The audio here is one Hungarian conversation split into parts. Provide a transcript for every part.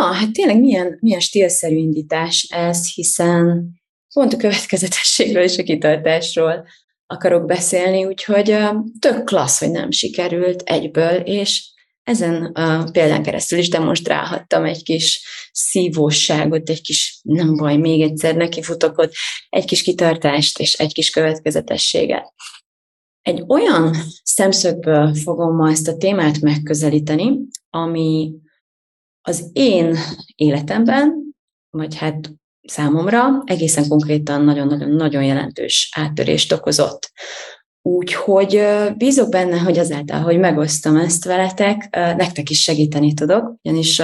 Na, hát tényleg milyen, milyen stílszerű indítás ez, hiszen pont a következetességről és a kitartásról akarok beszélni, úgyhogy tök klassz, hogy nem sikerült egyből, és ezen a példán keresztül is demonstrálhattam egy kis szívóságot, egy kis, nem baj, még egyszer nekifutok ott, egy kis kitartást és egy kis következetességet. Egy olyan szemszögből fogom ma ezt a témát megközelíteni, ami az én életemben, vagy hát számomra egészen konkrétan nagyon-nagyon-nagyon jelentős áttörést okozott. Úgyhogy bízok benne, hogy azáltal, hogy megosztom ezt veletek, nektek is segíteni tudok, ugyanis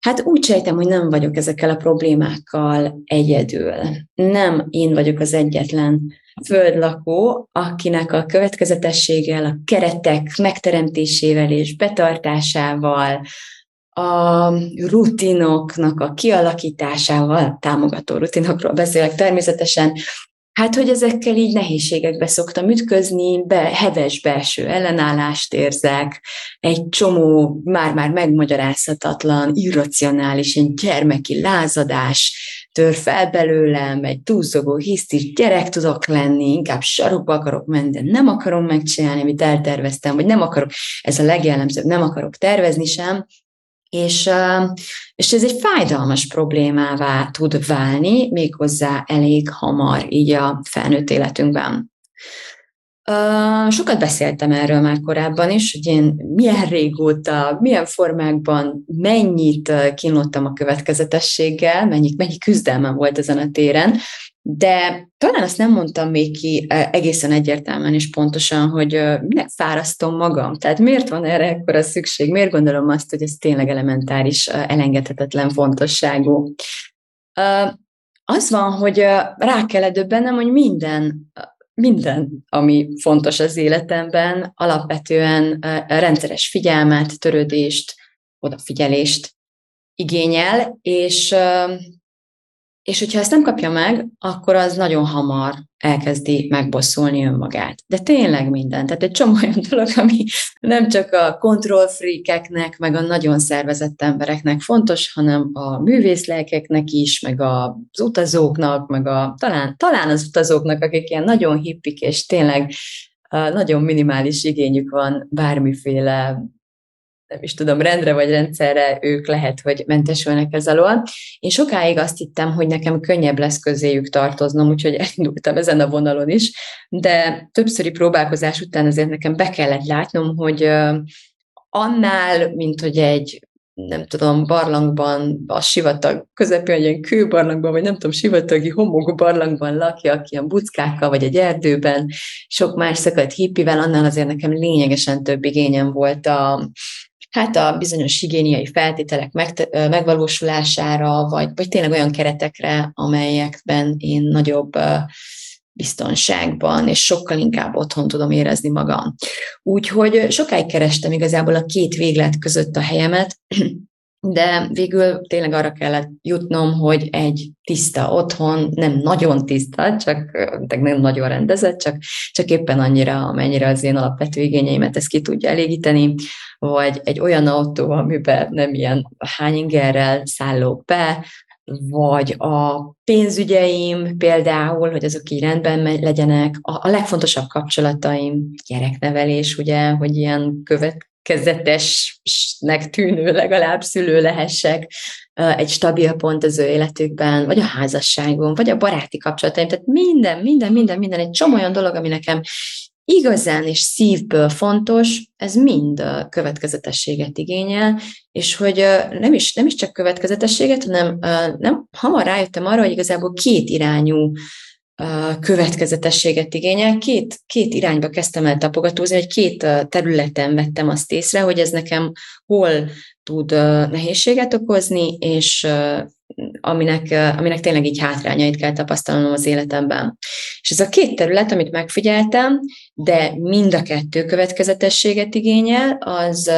hát úgy sejtem, hogy nem vagyok ezekkel a problémákkal egyedül. Nem én vagyok az egyetlen földlakó, akinek a következetességgel, a keretek megteremtésével és betartásával, a rutinoknak a kialakításával, támogató rutinokról beszélek természetesen, hát hogy ezekkel így nehézségekbe szoktam ütközni, be, heves belső ellenállást érzek, egy csomó már-már megmagyarázhatatlan, irracionális, egy gyermeki lázadás tör fel belőlem, egy túlzogó, hisztis gyerek tudok lenni, inkább sarokba akarok menni, de nem akarom megcsinálni, amit elterveztem, vagy nem akarok, ez a legjellemzőbb, nem akarok tervezni sem, és, és ez egy fájdalmas problémává tud válni, méghozzá elég hamar így a felnőtt életünkben. Sokat beszéltem erről már korábban is, hogy én milyen régóta, milyen formákban, mennyit kínlottam a következetességgel, mennyi, mennyi küzdelmem volt ezen a téren, de talán azt nem mondtam még ki e, egészen egyértelműen és pontosan, hogy minek fárasztom magam. Tehát miért van erre ekkora szükség? Miért gondolom azt, hogy ez tényleg elementáris, elengedhetetlen fontosságú? Az van, hogy rá kellett döbbennem, hogy minden, minden, ami fontos az életemben, alapvetően rendszeres figyelmet, törődést, odafigyelést igényel, és és hogyha ezt nem kapja meg, akkor az nagyon hamar elkezdi megbosszulni önmagát. De tényleg minden. Tehát egy csomó olyan dolog, ami nem csak a kontrollfreakeknek, meg a nagyon szervezett embereknek fontos, hanem a művészlelkeknek is, meg az utazóknak, meg a, talán, talán az utazóknak, akik ilyen nagyon hippik, és tényleg nagyon minimális igényük van bármiféle nem is tudom, rendre vagy rendszerre ők lehet, hogy mentesülnek ez alól. Én sokáig azt hittem, hogy nekem könnyebb lesz közéjük tartoznom, úgyhogy elindultam ezen a vonalon is, de többszöri próbálkozás után azért nekem be kellett látnom, hogy annál, mint hogy egy nem tudom, barlangban, a sivatag közepén, egy ilyen kőbarlangban, vagy nem tudom, sivatagi homokú barlangban lakjak, ilyen buckákkal, vagy egy erdőben, sok más szakadt hippivel, annál azért nekem lényegesen több igényem volt a, hát a bizonyos higiéniai feltételek megvalósulására, vagy, vagy tényleg olyan keretekre, amelyekben én nagyobb biztonságban, és sokkal inkább otthon tudom érezni magam. Úgyhogy sokáig kerestem igazából a két véglet között a helyemet, de végül tényleg arra kellett jutnom, hogy egy tiszta otthon, nem nagyon tiszta, csak nem nagyon rendezett, csak, csak éppen annyira, amennyire az én alapvető igényeimet ezt ki tudja elégíteni, vagy egy olyan autó, amiben nem ilyen hányingerrel szállok be, vagy a pénzügyeim például, hogy azok így rendben legyenek, a, a legfontosabb kapcsolataim, gyereknevelés, ugye, hogy ilyen következetesnek tűnő legalább szülő lehessek, egy stabil pont az ő életükben, vagy a házasságom, vagy a baráti kapcsolataim, tehát minden, minden, minden, minden, egy csomó olyan dolog, ami nekem igazán és szívből fontos, ez mind a következetességet igényel, és hogy nem is, nem is csak következetességet, hanem nem, hamar rájöttem arra, hogy igazából két irányú következetességet igényel. Két, két irányba kezdtem el tapogatózni, hogy két területen vettem azt észre, hogy ez nekem hol tud nehézséget okozni, és aminek, aminek tényleg így hátrányait kell tapasztalnom az életemben. És ez a két terület, amit megfigyeltem, de mind a kettő következetességet igényel, az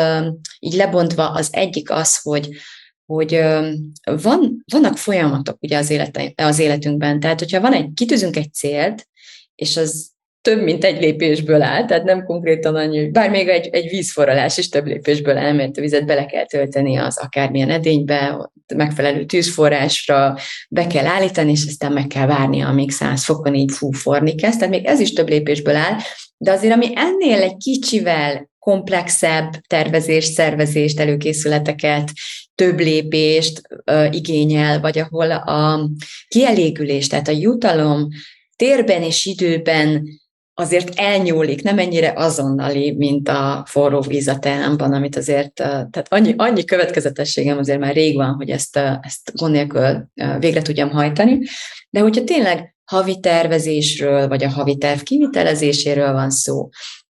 így lebontva az egyik az, hogy hogy van, vannak folyamatok ugye az, élete, az életünkben, tehát hogyha van egy, kitűzünk egy célt, és az több, mint egy lépésből áll, tehát nem konkrétan annyi, bár még egy, egy vízforralás is több lépésből áll, mert a vizet bele kell tölteni az akármilyen edénybe, megfelelő tűzforrásra be kell állítani, és aztán meg kell várni, amíg száz fokon így fú forni kezd, tehát még ez is több lépésből áll, de azért ami ennél egy kicsivel komplexebb tervezést, szervezést, előkészületeket, több lépést uh, igényel, vagy ahol a kielégülés, tehát a jutalom térben és időben azért elnyúlik, nem ennyire azonnali, mint a forró víz a teámban, amit azért, tehát annyi, annyi következetességem azért már rég van, hogy ezt, ezt gond nélkül végre tudjam hajtani, de hogyha tényleg havi tervezésről, vagy a havi terv kivitelezéséről van szó,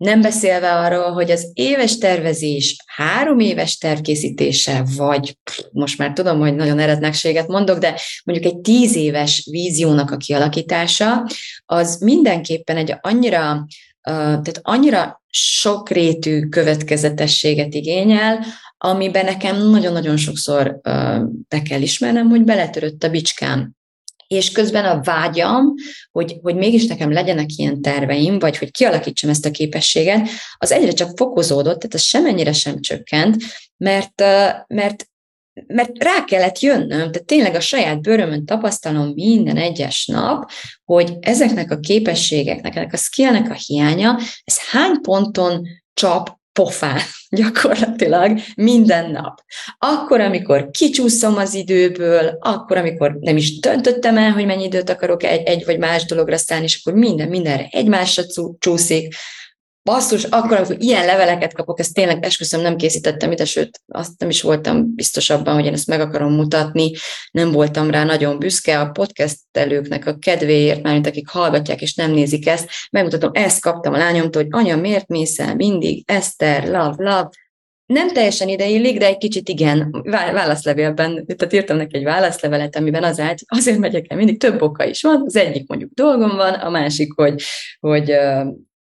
nem beszélve arról, hogy az éves tervezés, három éves tervkészítése, vagy most már tudom, hogy nagyon erednekséget mondok, de mondjuk egy tíz éves víziónak a kialakítása, az mindenképpen egy annyira, tehát annyira sokrétű következetességet igényel, amiben nekem nagyon-nagyon sokszor be kell ismernem, hogy beletörött a bicskám és közben a vágyam, hogy, hogy mégis nekem legyenek ilyen terveim, vagy hogy kialakítsam ezt a képességet, az egyre csak fokozódott, tehát ez semennyire sem csökkent, mert, mert mert rá kellett jönnöm, tehát tényleg a saját bőrömön tapasztalom minden egyes nap, hogy ezeknek a képességeknek, ennek a skillnek a hiánya, ez hány ponton csap pofán gyakorlatilag minden nap. Akkor, amikor kicsúszom az időből, akkor, amikor nem is döntöttem el, hogy mennyi időt akarok egy, egy vagy más dologra szállni, és akkor minden mindenre egymásra csúszik, basszus, akkor, amikor ilyen leveleket kapok, ezt tényleg esküszöm, nem készítettem ide, sőt, azt nem is voltam biztos abban, hogy én ezt meg akarom mutatni, nem voltam rá nagyon büszke, a podcastelőknek a kedvéért, mármint akik hallgatják és nem nézik ezt, megmutatom, ezt kaptam a lányomtól, hogy anya, miért mész el mindig, Eszter, love, love, nem teljesen ide illik, de egy kicsit igen, válaszlevélben, tehát írtam neki egy válaszlevelet, amiben az állt, azért megyek el, mindig több oka is van, az egyik mondjuk dolgom van, a másik, hogy, hogy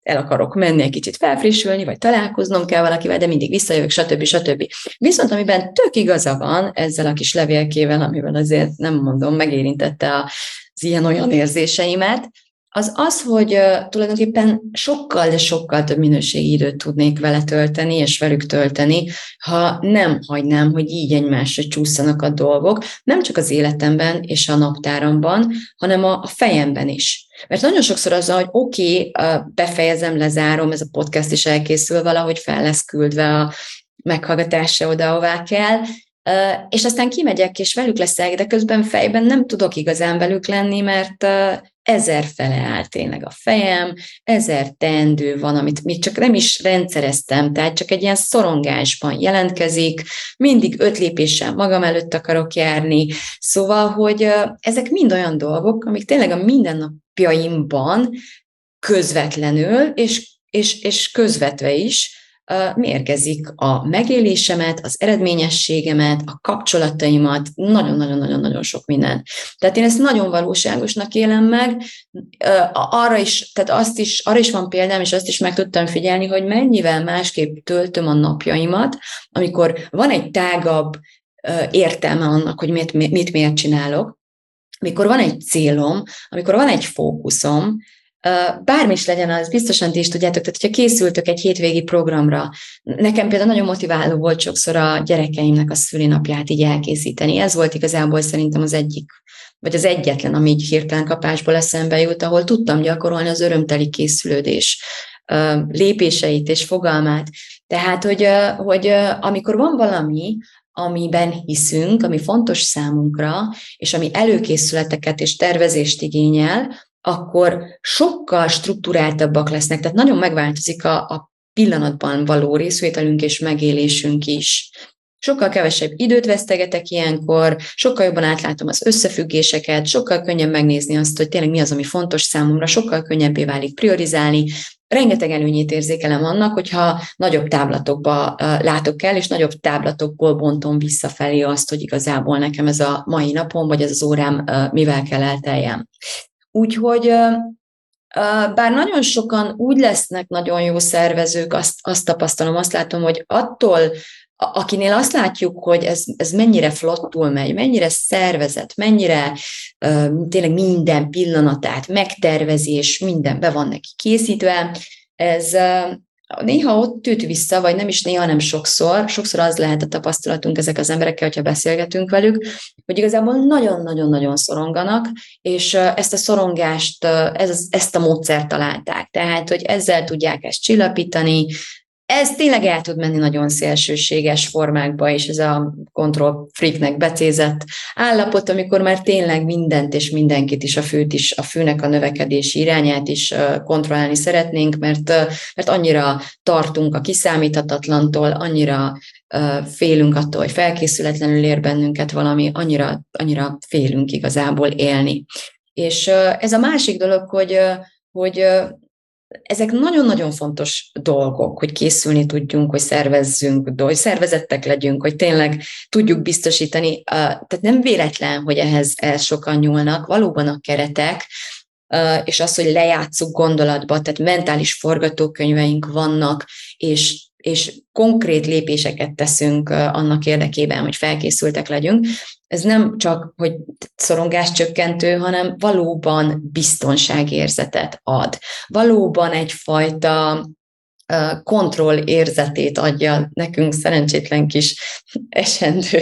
el akarok menni egy kicsit felfrissülni, vagy találkoznom kell valakivel, de mindig visszajövök, stb. stb. Viszont amiben tök igaza van ezzel a kis levélkével, amivel azért nem mondom, megérintette az ilyen-olyan érzéseimet, az az, hogy tulajdonképpen sokkal, de sokkal több minőségi időt tudnék vele tölteni, és velük tölteni, ha nem hagynám, hogy így egymásra csúszanak a dolgok, nem csak az életemben és a naptáramban, hanem a fejemben is. Mert nagyon sokszor az, hogy oké, okay, befejezem, lezárom, ez a podcast is elkészül, valahogy fel lesz küldve a meghallgatásra oda, ahová kell, és aztán kimegyek, és velük leszek, de közben fejben nem tudok igazán velük lenni, mert ezer fele áll tényleg a fejem, ezer teendő van, amit még csak nem is rendszereztem, tehát csak egy ilyen szorongásban jelentkezik, mindig öt lépéssel magam előtt akarok járni, szóval, hogy ezek mind olyan dolgok, amik tényleg a mindennapjaimban közvetlenül és, és, és közvetve is mérgezik a megélésemet, az eredményességemet, a kapcsolataimat, nagyon-nagyon-nagyon-nagyon sok minden. Tehát én ezt nagyon valóságosnak élem meg, arra is, tehát azt is, arra is van példám, és azt is meg tudtam figyelni, hogy mennyivel másképp töltöm a napjaimat, amikor van egy tágabb értelme annak, hogy mit, mit miért csinálok, amikor van egy célom, amikor van egy fókuszom, Bármi is legyen az, biztosan ti is tudjátok, tehát hogyha készültök egy hétvégi programra, nekem például nagyon motiváló volt sokszor a gyerekeimnek a szülinapját így elkészíteni. Ez volt igazából szerintem az egyik, vagy az egyetlen, ami így hirtelen kapásból eszembe jut, ahol tudtam gyakorolni az örömteli készülődés lépéseit és fogalmát. Tehát, hogy, hogy amikor van valami, amiben hiszünk, ami fontos számunkra, és ami előkészületeket és tervezést igényel, akkor sokkal struktúráltabbak lesznek, tehát nagyon megváltozik a, a pillanatban való részvételünk és megélésünk is. Sokkal kevesebb időt vesztegetek ilyenkor, sokkal jobban átlátom az összefüggéseket, sokkal könnyebb megnézni azt, hogy tényleg mi az, ami fontos számomra, sokkal könnyebbé válik priorizálni, rengeteg előnyét érzékelem annak, hogyha nagyobb táblatokba látok el, és nagyobb táblatokból bontom visszafelé azt, hogy igazából nekem ez a mai napom, vagy ez az órám mivel kell elteljem. Úgyhogy bár nagyon sokan úgy lesznek nagyon jó szervezők, azt, azt tapasztalom, azt látom, hogy attól, akinél azt látjuk, hogy ez, ez mennyire flottul megy, mennyire szervezet, mennyire tényleg minden pillanatát, megtervezés, minden be van neki készítve, ez néha ott üt vissza, vagy nem is néha, nem sokszor, sokszor az lehet a tapasztalatunk ezek az emberekkel, hogyha beszélgetünk velük, hogy igazából nagyon-nagyon-nagyon szoronganak, és ezt a szorongást, ez, ezt a módszert találták. Tehát, hogy ezzel tudják ezt csillapítani, ez tényleg el tud menni nagyon szélsőséges formákba, és ez a control freaknek becézett állapot, amikor már tényleg mindent és mindenkit is, a főt is, a főnek a növekedési irányát is kontrollálni szeretnénk, mert, mert annyira tartunk a kiszámíthatatlantól, annyira félünk attól, hogy felkészületlenül ér bennünket valami, annyira, annyira félünk igazából élni. És ez a másik dolog, hogy, hogy ezek nagyon-nagyon fontos dolgok, hogy készülni tudjunk, hogy szervezzünk, hogy szervezettek legyünk, hogy tényleg tudjuk biztosítani. Tehát nem véletlen, hogy ehhez, ehhez sokan nyúlnak, valóban a keretek, és az, hogy lejátszuk gondolatba, tehát mentális forgatókönyveink vannak, és és konkrét lépéseket teszünk annak érdekében, hogy felkészültek legyünk, ez nem csak, hogy szorongás csökkentő, hanem valóban biztonságérzetet ad. Valóban egyfajta kontroll érzetét adja nekünk szerencsétlen kis esendő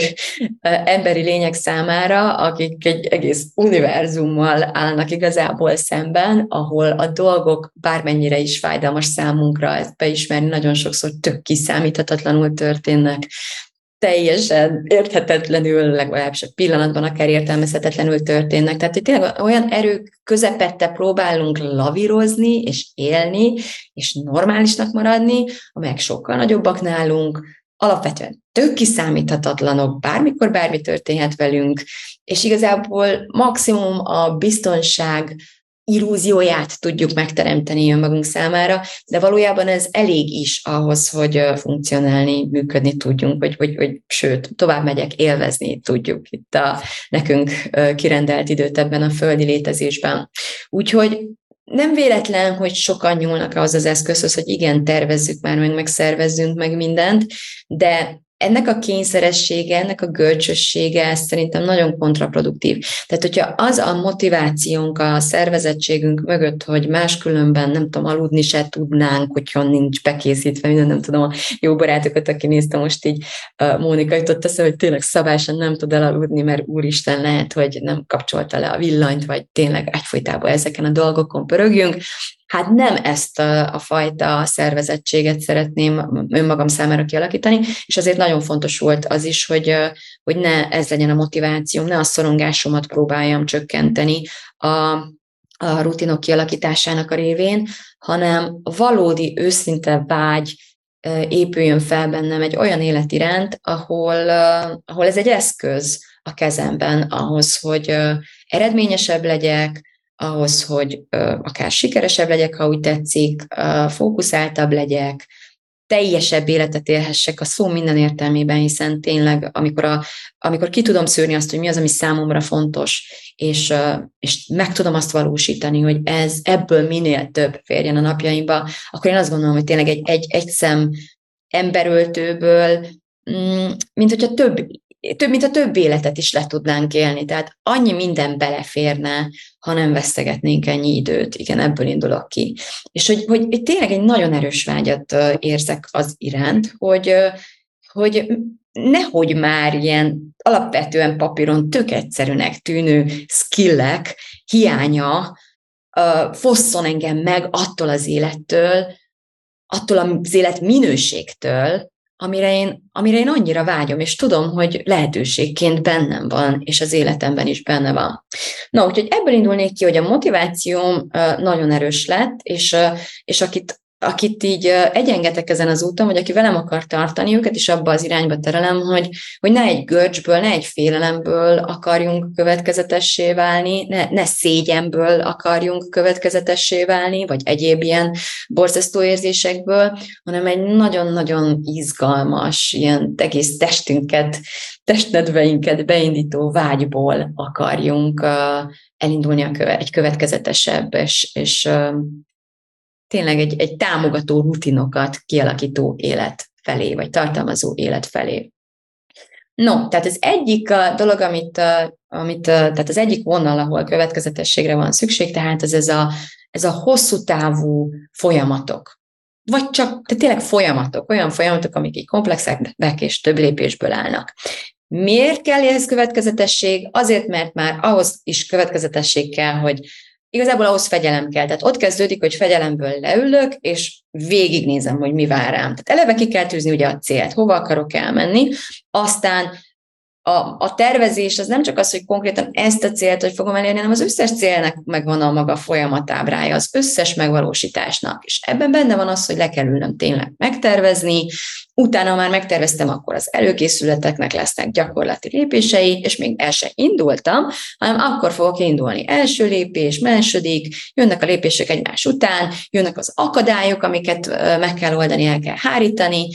emberi lények számára, akik egy egész univerzummal állnak igazából szemben, ahol a dolgok bármennyire is fájdalmas számunkra ezt beismerni, nagyon sokszor tök kiszámíthatatlanul történnek, teljesen érthetetlenül, legalábbis a pillanatban akár értelmezhetetlenül történnek. Tehát, hogy tényleg olyan erők közepette próbálunk lavírozni, és élni, és normálisnak maradni, amelyek sokkal nagyobbak nálunk, alapvetően tök kiszámíthatatlanok, bármikor bármi történhet velünk, és igazából maximum a biztonság illúzióját tudjuk megteremteni önmagunk számára, de valójában ez elég is ahhoz, hogy funkcionálni, működni tudjunk, vagy, vagy, vagy sőt, tovább megyek, élvezni tudjuk itt a nekünk kirendelt időt ebben a földi létezésben. Úgyhogy nem véletlen, hogy sokan nyúlnak ahhoz az eszközhöz, hogy igen, tervezzük már meg, megszervezzünk meg mindent, de ennek a kényszeressége, ennek a görcsössége szerintem nagyon kontraproduktív. Tehát, hogyha az a motivációnk, a szervezettségünk mögött, hogy máskülönben nem tudom, aludni se tudnánk, hogyha nincs bekészítve, minden nem tudom, a jó barátokat, aki nézte most így, Mónika jutott eszem, hogy tényleg szabásan nem tud elaludni, mert úristen lehet, hogy nem kapcsolta le a villanyt, vagy tényleg egyfolytában ezeken a dolgokon pörögjünk, Hát nem ezt a, a fajta szervezettséget szeretném önmagam számára kialakítani, és azért nagyon fontos volt az is, hogy, hogy ne ez legyen a motivációm, ne a szorongásomat próbáljam csökkenteni a, a rutinok kialakításának a révén, hanem valódi, őszinte vágy épüljön fel bennem egy olyan életiránt, ahol, ahol ez egy eszköz a kezemben ahhoz, hogy eredményesebb legyek, ahhoz, hogy akár sikeresebb legyek, ha úgy tetszik, fókuszáltabb legyek, teljesebb életet élhessek a szó minden értelmében, hiszen tényleg, amikor, a, amikor ki tudom szűrni azt, hogy mi az, ami számomra fontos, és, és meg tudom azt valósítani, hogy ez ebből minél több férjen a napjaimba, akkor én azt gondolom, hogy tényleg egy, egy, egy szem emberöltőből, mm, mint hogyha több több, mint a több életet is le tudnánk élni. Tehát annyi minden beleférne, ha nem vesztegetnénk ennyi időt. Igen, ebből indulok ki. És hogy, hogy tényleg egy nagyon erős vágyat érzek az iránt, hogy, hogy nehogy már ilyen alapvetően papíron tök egyszerűnek tűnő skillek hiánya fosszon engem meg attól az élettől, attól az élet minőségtől, amire én, amire én annyira vágyom, és tudom, hogy lehetőségként bennem van, és az életemben is benne van. Na, úgyhogy ebből indulnék ki, hogy a motivációm nagyon erős lett, és, és akit akit így egyengetek ezen az úton, vagy aki velem akar tartani, őket is abba az irányba terelem, hogy, hogy ne egy görcsből, ne egy félelemből akarjunk következetessé válni, ne, ne szégyenből akarjunk következetessé válni, vagy egyéb ilyen borzasztó érzésekből, hanem egy nagyon-nagyon izgalmas, ilyen egész testünket, testnedveinket beindító vágyból akarjunk elindulni a köve, egy következetesebb és, és tényleg egy, egy támogató rutinokat kialakító élet felé, vagy tartalmazó élet felé. No, tehát az egyik dolog, amit, amit tehát az egyik vonal, ahol következetességre van szükség, tehát ez, ez, a, ez a hosszú távú folyamatok. Vagy csak, tehát tényleg folyamatok, olyan folyamatok, amik így komplexek és több lépésből állnak. Miért kell ehhez következetesség? Azért, mert már ahhoz is következetesség kell, hogy igazából ahhoz fegyelem kell. Tehát ott kezdődik, hogy fegyelemből leülök, és végignézem, hogy mi vár rám. Tehát eleve ki kell tűzni ugye a célt, hova akarok elmenni, aztán a, a tervezés az nem csak az, hogy konkrétan ezt a célt, hogy fogom elérni, hanem az összes célnak megvan a maga folyamatábrája, az összes megvalósításnak. És ebben benne van az, hogy le kell ülnöm tényleg megtervezni, utána már megterveztem, akkor az előkészületeknek lesznek gyakorlati lépései, és még el sem indultam, hanem akkor fogok indulni. Első lépés, második, jönnek a lépések egymás után, jönnek az akadályok, amiket meg kell oldani, el kell hárítani,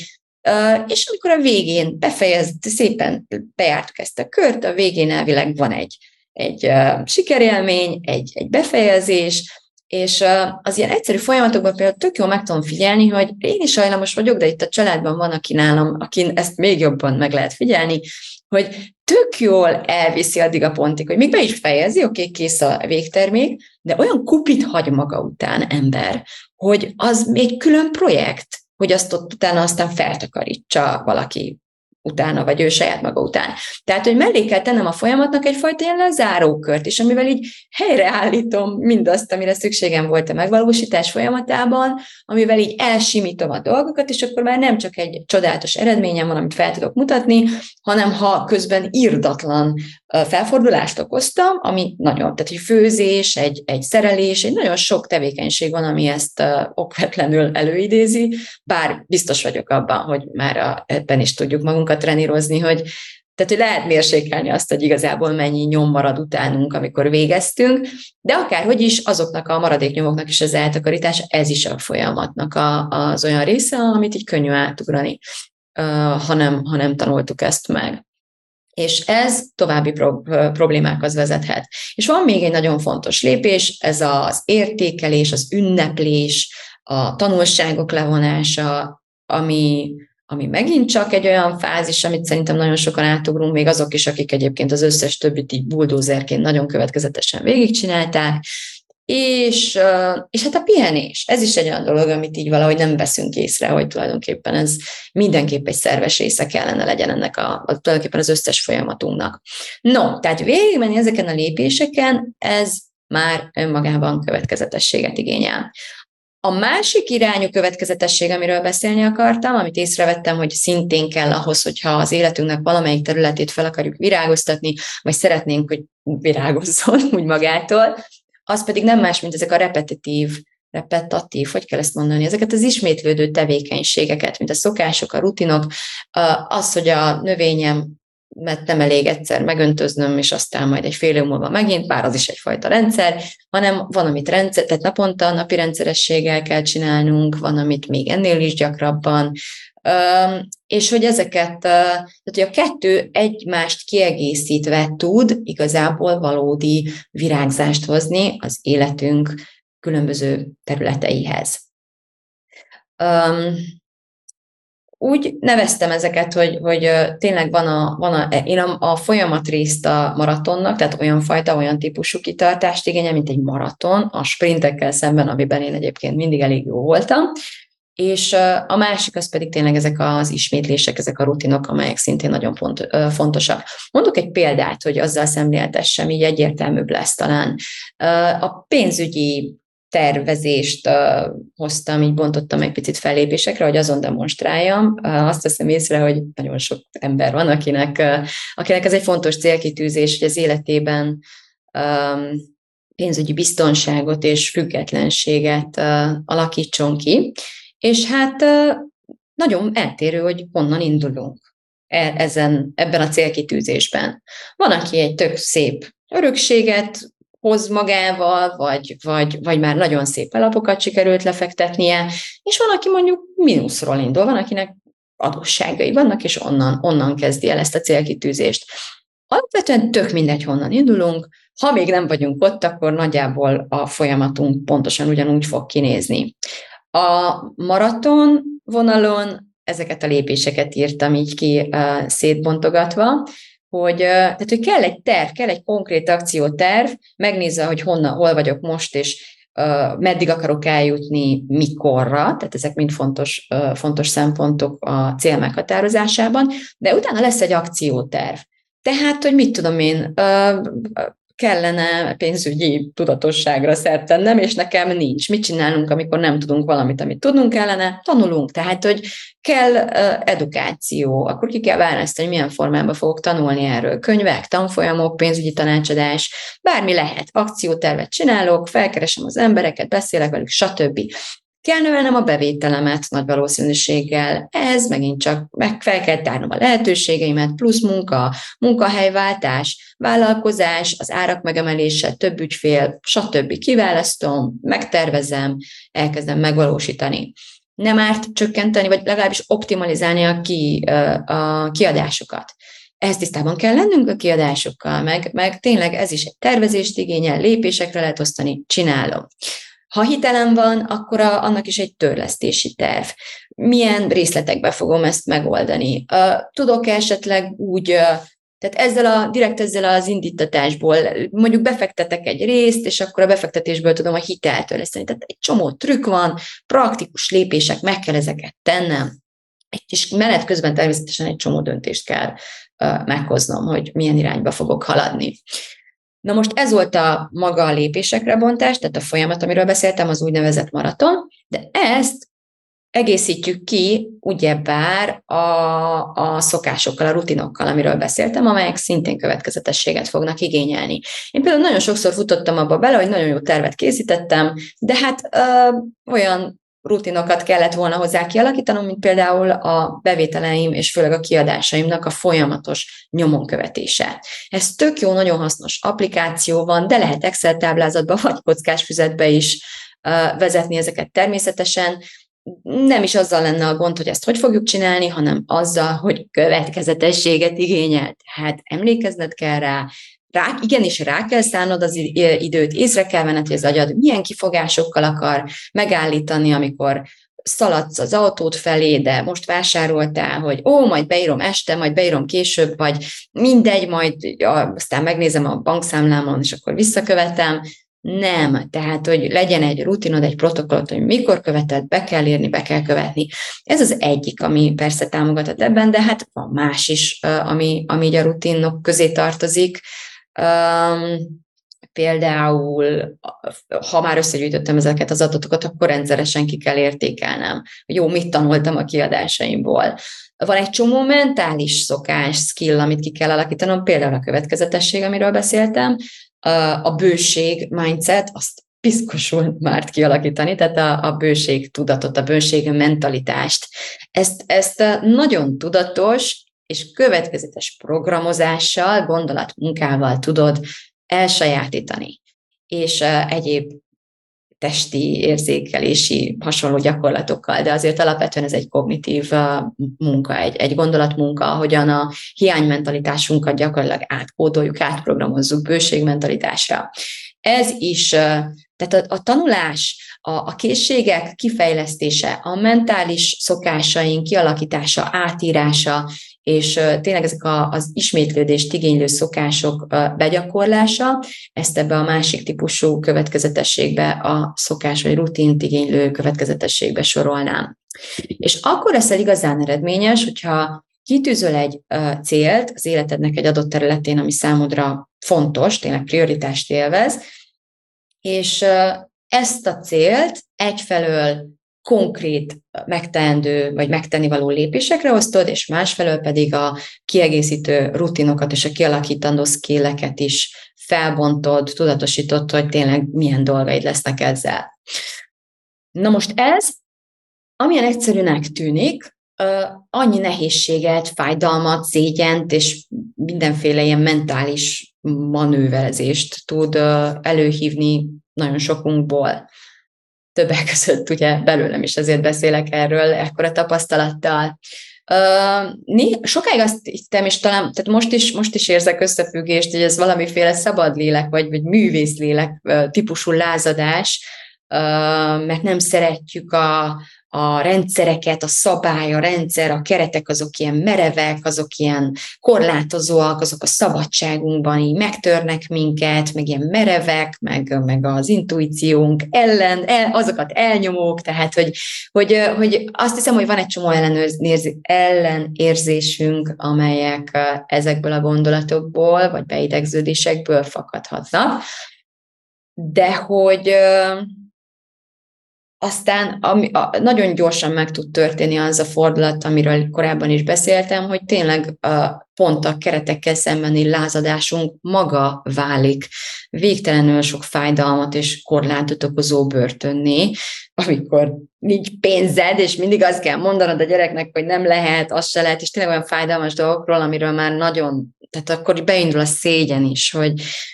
és amikor a végén befejezt, szépen bejártuk ezt a kört, a végén elvileg van egy, egy sikerélmény, egy, egy befejezés, és az ilyen egyszerű folyamatokban például tök jól meg tudom figyelni, hogy én is hajlamos vagyok, de itt a családban van, aki nálam, akin ezt még jobban meg lehet figyelni, hogy tök jól elviszi addig a pontig, hogy még be is fejezi, oké, okay, kész a végtermék, de olyan kupit hagy maga után ember, hogy az még külön projekt, hogy azt ott utána aztán feltakarítsa valaki utána, vagy ő saját maga után. Tehát, hogy mellé kell tennem a folyamatnak egyfajta ilyen lezárókört, és amivel így helyreállítom mindazt, amire szükségem volt a megvalósítás folyamatában, amivel így elsimítom a dolgokat, és akkor már nem csak egy csodálatos eredményem van, amit fel tudok mutatni, hanem ha közben írdatlan felfordulást okoztam, ami nagyon, tehát egy főzés, egy, egy szerelés, egy nagyon sok tevékenység van, ami ezt okvetlenül előidézi, bár biztos vagyok abban, hogy már a, ebben is tudjuk magunkat trenírozni, hogy tehát, hogy lehet mérsékelni azt, hogy igazából mennyi nyom marad utánunk, amikor végeztünk, de akárhogy is, azoknak a maradék nyomoknak is az eltakarítás, ez is a folyamatnak a, az olyan része, amit így könnyű átugrani, ha nem, ha nem tanultuk ezt meg. És ez további pro- problémákhoz vezethet. És van még egy nagyon fontos lépés, ez az értékelés, az ünneplés, a tanulságok levonása, ami, ami megint csak egy olyan fázis, amit szerintem nagyon sokan átugrunk, még azok is, akik egyébként az összes többit így buldózerként nagyon következetesen végigcsinálták, és, és hát a pihenés, ez is egy olyan dolog, amit így valahogy nem veszünk észre, hogy tulajdonképpen ez mindenképp egy szerves része kellene legyen ennek a, a tulajdonképpen az összes folyamatunknak. No, tehát végigmenni ezeken a lépéseken, ez már önmagában következetességet igényel. A másik irányú következetesség, amiről beszélni akartam, amit észrevettem, hogy szintén kell ahhoz, hogyha az életünknek valamelyik területét fel akarjuk virágoztatni, vagy szeretnénk, hogy virágozzon úgy magától, az pedig nem más, mint ezek a repetitív, repetatív, hogy kell ezt mondani, ezeket az ismétlődő tevékenységeket, mint a szokások, a rutinok, az, hogy a növényem mert nem elég egyszer megöntöznöm, és aztán majd egy fél év múlva megint, bár az is egyfajta rendszer, hanem van, amit rendszer, tehát naponta napi rendszerességgel kell csinálnunk, van, amit még ennél is gyakrabban, és hogy ezeket, tehát hogy a kettő egymást kiegészítve tud igazából valódi virágzást hozni az életünk különböző területeihez úgy neveztem ezeket, hogy, hogy tényleg van a, van a, én a, a folyamat részt a maratonnak, tehát olyan fajta, olyan típusú kitartást igénye, mint egy maraton, a sprintekkel szemben, amiben én egyébként mindig elég jó voltam, és a másik az pedig tényleg ezek az ismétlések, ezek a rutinok, amelyek szintén nagyon font, fontosak. Mondok egy példát, hogy azzal szemléltessem, így egyértelműbb lesz talán. A pénzügyi tervezést uh, hoztam, így bontottam egy picit fellépésekre, hogy azon demonstráljam. Uh, azt veszem észre, hogy nagyon sok ember van, akinek, uh, akinek ez egy fontos célkitűzés, hogy az életében um, pénzügyi biztonságot és függetlenséget uh, alakítson ki. És hát nagyon eltérő, hogy honnan indulunk e, ezen, ebben a célkitűzésben. Van, aki egy tök szép örökséget hoz magával, vagy, vagy, vagy már nagyon szép alapokat sikerült lefektetnie, és van, aki mondjuk mínuszról indul, van, akinek adósságai vannak, és onnan, onnan kezdi el ezt a célkitűzést. Alapvetően tök mindegy, honnan indulunk, ha még nem vagyunk ott, akkor nagyjából a folyamatunk pontosan ugyanúgy fog kinézni. A maraton vonalon ezeket a lépéseket írtam így ki szétbontogatva, hogy, tehát, hogy kell egy terv, kell egy konkrét akcióterv, megnézze, hogy honnan, hol vagyok most, és uh, meddig akarok eljutni, mikorra, tehát ezek mind fontos, uh, fontos szempontok a cél meghatározásában, de utána lesz egy akcióterv. Tehát, hogy mit tudom én, kellene pénzügyi tudatosságra szert tennem, és nekem nincs. Mit csinálunk, amikor nem tudunk valamit, amit tudnunk kellene? Tanulunk. Tehát, hogy kell edukáció, akkor ki kell választani, hogy milyen formában fogok tanulni erről. Könyvek, tanfolyamok, pénzügyi tanácsadás, bármi lehet. Akciótervet csinálok, felkeresem az embereket, beszélek velük, stb. Kell növelnem a bevételemet nagy valószínűséggel. Ez megint csak meg fel kell tárnom a lehetőségeimet, plusz munka, munkahelyváltás, vállalkozás, az árak megemelése, több ügyfél, stb. Kiválasztom, megtervezem, elkezdem megvalósítani. Nem árt csökkenteni, vagy legalábbis optimalizálni a, ki, a kiadásokat ehhez tisztában kell lennünk a kiadásokkal, meg, meg tényleg ez is tervezést igényel, lépésekre lehet osztani, csinálom. Ha hitelem van, akkor a, annak is egy törlesztési terv. Milyen részletekbe fogom ezt megoldani? Tudok esetleg úgy, tehát ezzel a, direkt ezzel az indítatásból mondjuk befektetek egy részt, és akkor a befektetésből tudom a hitelt törleszteni. Tehát egy csomó trükk van, praktikus lépések, meg kell ezeket tennem. És menet közben természetesen egy csomó döntést kell meghoznom, hogy milyen irányba fogok haladni. Na most ez volt a maga a lépésekre bontás, tehát a folyamat, amiről beszéltem, az úgynevezett maraton, de ezt egészítjük ki ugyebár a, a szokásokkal, a rutinokkal, amiről beszéltem, amelyek szintén következetességet fognak igényelni. Én például nagyon sokszor futottam abba bele, hogy nagyon jó tervet készítettem, de hát ö, olyan rutinokat kellett volna hozzá kialakítanom, mint például a bevételeim és főleg a kiadásaimnak a folyamatos nyomon követése. Ez tök jó, nagyon hasznos applikáció van, de lehet Excel táblázatba vagy kockás füzetbe is vezetni ezeket természetesen. Nem is azzal lenne a gond, hogy ezt hogy fogjuk csinálni, hanem azzal, hogy következetességet igényel. Tehát emlékezned kell rá, rá, igenis rá kell szánnod az időt, észre kell venned, hogy az agyad milyen kifogásokkal akar megállítani, amikor szaladsz az autót felé, de most vásároltál, hogy ó, majd beírom este, majd beírom később, vagy mindegy, majd aztán megnézem a bankszámlámon, és akkor visszakövetem. Nem, tehát, hogy legyen egy rutinod, egy protokollot, hogy mikor követed, be kell írni, be kell követni. Ez az egyik, ami persze támogatott ebben, de hát van más is, ami, ami így a rutinok közé tartozik. Um, például, ha már összegyűjtöttem ezeket az adatokat, akkor rendszeresen ki kell értékelnem, jó, mit tanultam a kiadásaimból. Van egy csomó mentális szokás, skill, amit ki kell alakítanom, például a következetesség, amiről beszéltem, a bőség mindset, azt piszkosul már kialakítani, tehát a, a bőség tudatot, a bőség mentalitást. Ezt, ezt nagyon tudatos és következetes programozással, gondolatmunkával tudod elsajátítani. És egyéb testi érzékelési hasonló gyakorlatokkal, de azért alapvetően ez egy kognitív munka, egy, egy gondolatmunka, ahogyan a hiánymentalitásunkat gyakorlatilag átkódoljuk, átprogramozzuk bőségmentalitásra. Ez is, tehát a, a tanulás, a, a készségek kifejlesztése, a mentális szokásaink kialakítása, átírása, és tényleg ezek a, az ismétlődést igénylő szokások begyakorlása, ezt ebbe a másik típusú következetességbe, a szokás vagy rutint igénylő következetességbe sorolnám. És akkor leszel igazán eredményes, hogyha kitűzöl egy célt az életednek egy adott területén, ami számodra fontos, tényleg prioritást élvez, és ezt a célt egyfelől konkrét megteendő vagy megtenni való lépésekre osztod, és másfelől pedig a kiegészítő rutinokat és a kialakítandó skilleket is felbontod, tudatosítod, hogy tényleg milyen dolgaid lesznek ezzel. Na most ez amilyen egyszerűnek tűnik, annyi nehézséget, fájdalmat, szégyent és mindenféle ilyen mentális manőverezést tud előhívni nagyon sokunkból. Többek között ugye belőlem is ezért beszélek erről ekkora tapasztalattal. Uh, sokáig azt hittem, és talán, tehát most is, most is érzek összefüggést, hogy ez valamiféle szabadlélek, vagy, vagy művészlélek típusú lázadás, mert nem szeretjük a, a rendszereket, a szabály, a rendszer, a keretek azok ilyen merevek, azok ilyen korlátozóak, azok a szabadságunkban így megtörnek minket, meg ilyen merevek, meg, meg az intuíciónk ellen, el, azokat elnyomók, tehát hogy, hogy, hogy azt hiszem, hogy van egy csomó ellenérzésünk, amelyek ezekből a gondolatokból, vagy beidegződésekből fakadhatnak, de hogy aztán ami, a, nagyon gyorsan meg tud történni az a fordulat, amiről korábban is beszéltem, hogy tényleg a, pont a keretekkel szembeni lázadásunk maga válik. Végtelenül sok fájdalmat és korlátot okozó börtönné, amikor nincs pénzed, és mindig azt kell mondanod a gyereknek, hogy nem lehet, az se lehet, és tényleg olyan fájdalmas dolgokról, amiről már nagyon, tehát akkor beindul a szégyen is, hogy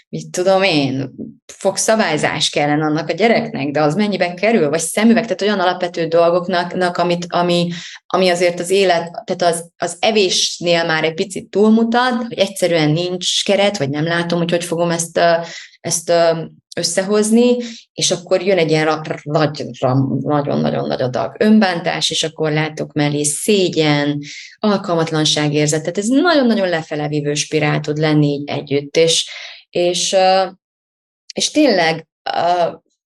mit tudom én, fogszabályzás kellene annak a gyereknek, de az mennyibe kerül, vagy szemüveg, tehát olyan alapvető dolgoknak, amit, ami, ami azért az élet, tehát az, az evésnél már egy picit túlmutat, hogy egyszerűen nincs keret, vagy nem látom, hogy hogy fogom ezt, ezt összehozni, és akkor jön egy ilyen nagyon-nagyon nagy adag önbántás, és akkor látok mellé szégyen, alkalmatlanságérzet, tehát ez nagyon-nagyon lefelevívő spirál tud lenni így együtt, és, és, és tényleg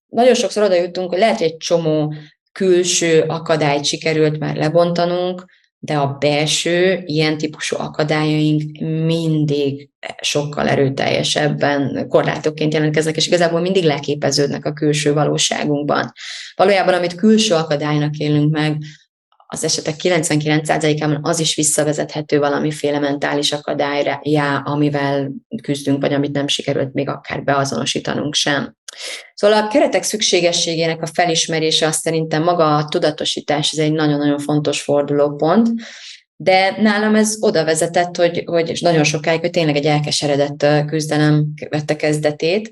nagyon sokszor oda jutunk, hogy lehet, hogy egy csomó külső akadályt sikerült már lebontanunk, de a belső ilyen típusú akadályaink mindig sokkal erőteljesebben korlátokként jelentkeznek, és igazából mindig leképeződnek a külső valóságunkban. Valójában, amit külső akadálynak élünk meg, az esetek 99%-ában az is visszavezethető valamiféle mentális akadályra, amivel küzdünk, vagy amit nem sikerült még akár beazonosítanunk sem. Szóval a keretek szükségességének a felismerése azt szerintem maga a tudatosítás, ez egy nagyon-nagyon fontos fordulópont, de nálam ez oda vezetett, hogy, hogy nagyon sokáig, hogy tényleg egy elkeseredett küzdelem vette kezdetét.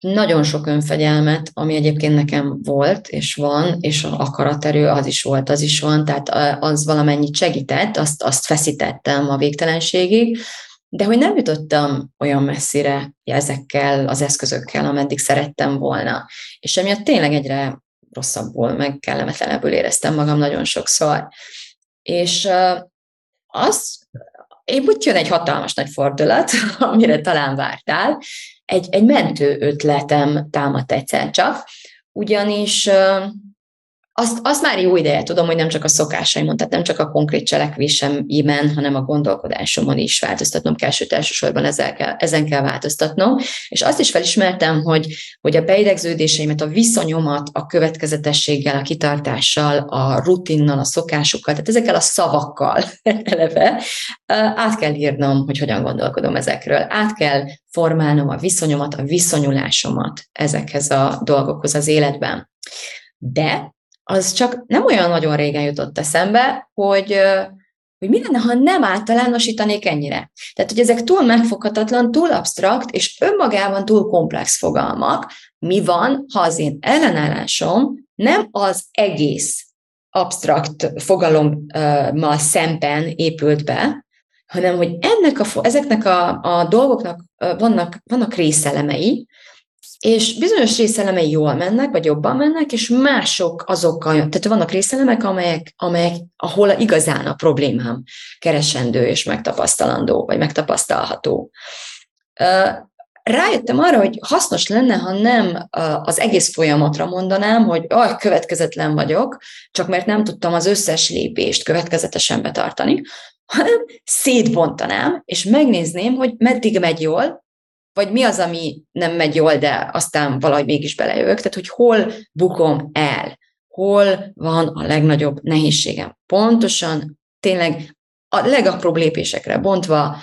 Nagyon sok önfegyelmet, ami egyébként nekem volt, és van, és a akaraterő az is volt, az is van, tehát az valamennyit segített, azt, azt feszítettem a végtelenségig, de hogy nem jutottam olyan messzire ezekkel az eszközökkel, ameddig szerettem volna. És emiatt tényleg egyre rosszabbul, meg kellemetlenebbül éreztem magam nagyon sokszor. És az, én úgy jön egy hatalmas nagy fordulat, amire talán vártál, egy, egy mentő ötletem támadt egyszer csak, ugyanis azt, azt már jó ideje tudom, hogy nem csak a szokásaimon, tehát nem csak a konkrét cselekvésemben, hanem a gondolkodásomon is változtatnom kell, sőt elsősorban ezzel kell, ezen kell változtatnom. És azt is felismertem, hogy, hogy a beidegződéseimet, a viszonyomat a következetességgel, a kitartással, a rutinnal, a szokásokkal, tehát ezekkel a szavakkal eleve át kell írnom, hogy hogyan gondolkodom ezekről. Át kell formálnom a viszonyomat, a viszonyulásomat ezekhez a dolgokhoz az életben. De az csak nem olyan nagyon régen jutott eszembe, hogy, hogy mi lenne, ha nem általánosítanék ennyire. Tehát, hogy ezek túl megfoghatatlan, túl absztrakt, és önmagában túl komplex fogalmak. Mi van, ha az én ellenállásom nem az egész absztrakt fogalommal szemben épült be, hanem hogy ennek a, ezeknek a, a dolgoknak vannak, vannak részelemei, és bizonyos részelemei jól mennek, vagy jobban mennek, és mások azok, a, tehát vannak részelemek, amelyek, amelyek, ahol igazán a problémám keresendő és megtapasztalandó, vagy megtapasztalható. Rájöttem arra, hogy hasznos lenne, ha nem az egész folyamatra mondanám, hogy ah, következetlen vagyok, csak mert nem tudtam az összes lépést következetesen betartani, hanem szétbontanám, és megnézném, hogy meddig megy jól, vagy mi az, ami nem megy jól, de aztán valahogy mégis belejövök, tehát hogy hol bukom el, hol van a legnagyobb nehézségem. Pontosan, tényleg a legapróbb lépésekre bontva,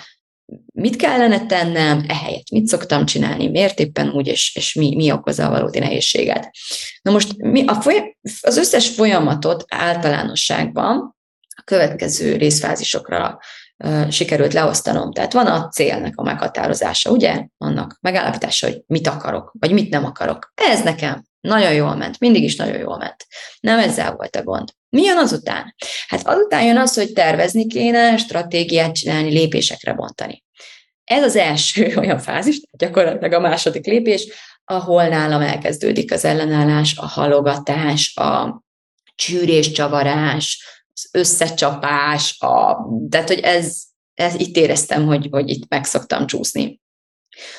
mit kellene tennem, ehelyett mit szoktam csinálni, miért éppen úgy, és, és mi, mi okozza a valódi nehézséget. Na most mi a foly- az összes folyamatot általánosságban a következő részfázisokra sikerült leosztanom. Tehát van a célnak a meghatározása, ugye? Annak megállapítása, hogy mit akarok, vagy mit nem akarok. Ez nekem nagyon jól ment, mindig is nagyon jól ment. Nem ezzel volt a gond. Mi jön azután? Hát azután jön az, hogy tervezni kéne, stratégiát csinálni, lépésekre bontani. Ez az első olyan fázis, gyakorlatilag a második lépés, ahol nálam elkezdődik az ellenállás, a halogatás, a csűrés, csavarás, összecsapás, a, tehát hogy ez, ez itt éreztem, hogy, hogy itt meg szoktam csúszni.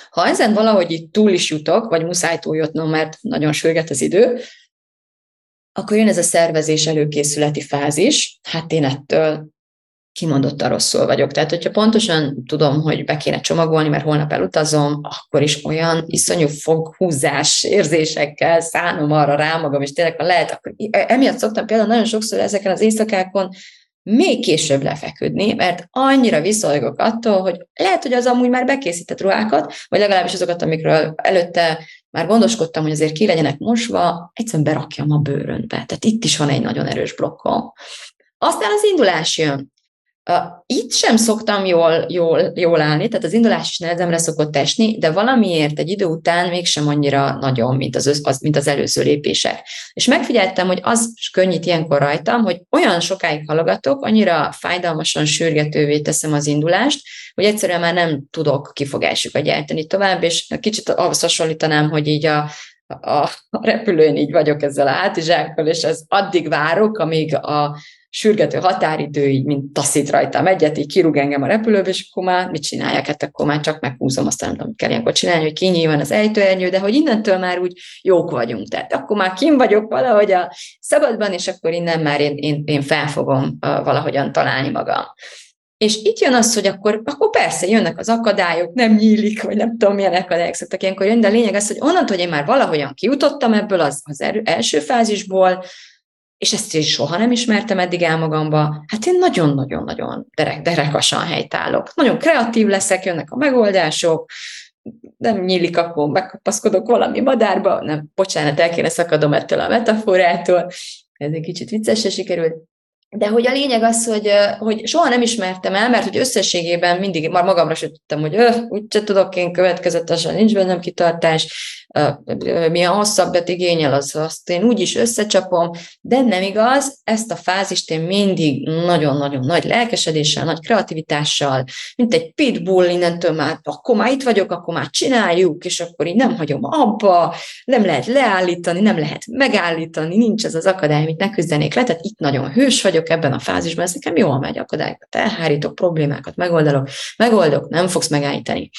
Ha ezen valahogy itt túl is jutok, vagy muszáj túljutnom, mert nagyon sürget az idő, akkor jön ez a szervezés előkészületi fázis. Hát én ettől kimondottan rosszul vagyok. Tehát, hogyha pontosan tudom, hogy be kéne csomagolni, mert holnap elutazom, akkor is olyan iszonyú foghúzás érzésekkel szánom arra rá magam, és tényleg, ha lehet, akkor emiatt szoktam például nagyon sokszor ezeken az éjszakákon még később lefeküdni, mert annyira visszolygok attól, hogy lehet, hogy az amúgy már bekészített ruhákat, vagy legalábbis azokat, amikről előtte már gondoskodtam, hogy azért ki legyenek mosva, egyszerűen berakjam a bőrönbe. Tehát itt is van egy nagyon erős blokkom. Aztán az indulás jön. Itt sem szoktam jól, jól, jól állni, tehát az indulás is nehezemre szokott esni, de valamiért egy idő után mégsem annyira nagyon, mint az, az, mint az előző lépések. És megfigyeltem, hogy az könnyít ilyenkor rajtam, hogy olyan sokáig halogatok, annyira fájdalmasan sürgetővé teszem az indulást, hogy egyszerűen már nem tudok kifogásukat gyártani tovább, és kicsit ahhoz hasonlítanám, hogy így a, a, a repülőn így vagyok ezzel a hátizsákkal, és ez addig várok, amíg a sürgető határidő, így mint taszít rajtam egyet, így kirúg engem a repülőbe, és akkor már mit csinálják? Hát akkor már csak meghúzom, aztán nem tudom, kell ilyenkor csinálni, hogy kinyílvan az ejtőernyő, de hogy innentől már úgy jók vagyunk. Tehát akkor már kim vagyok valahogy a szabadban, és akkor innen már én, én, én fel fogom valahogyan találni magam. És itt jön az, hogy akkor, akkor persze jönnek az akadályok, nem nyílik, vagy nem tudom, milyen akadályok szoktak ilyenkor jönni, de a lényeg az, hogy onnantól, hogy én már valahogyan kijutottam ebből az, az első fázisból, és ezt is soha nem ismertem eddig el magamba, hát én nagyon-nagyon-nagyon derek, derekasan helytállok. Nagyon kreatív leszek, jönnek a megoldások, nem nyílik, akkor megkapaszkodok valami madárba, nem, bocsánat, el kéne szakadom ettől a metaforától, ez egy kicsit viccesre sikerült, de hogy a lényeg az, hogy, hogy soha nem ismertem el, mert hogy összességében mindig már magamra tudtam, hogy öh, úgyse tudok én következetesen, nincs bennem kitartás, milyen hosszabbet igényel, az azt én úgyis összecsapom, de nem igaz, ezt a fázist én mindig nagyon-nagyon nagy lelkesedéssel, nagy kreativitással, mint egy pitbull, innentől már, akkor már itt vagyok, akkor már csináljuk, és akkor így nem hagyom abba, nem lehet leállítani, nem lehet megállítani, nincs ez az akadály, amit ne küzdenék le, tehát itt nagyon hős vagyok ebben a fázisban, ez nekem jól megy, akadályokat elhárítok, problémákat megoldalok, megoldok, nem fogsz megállítani.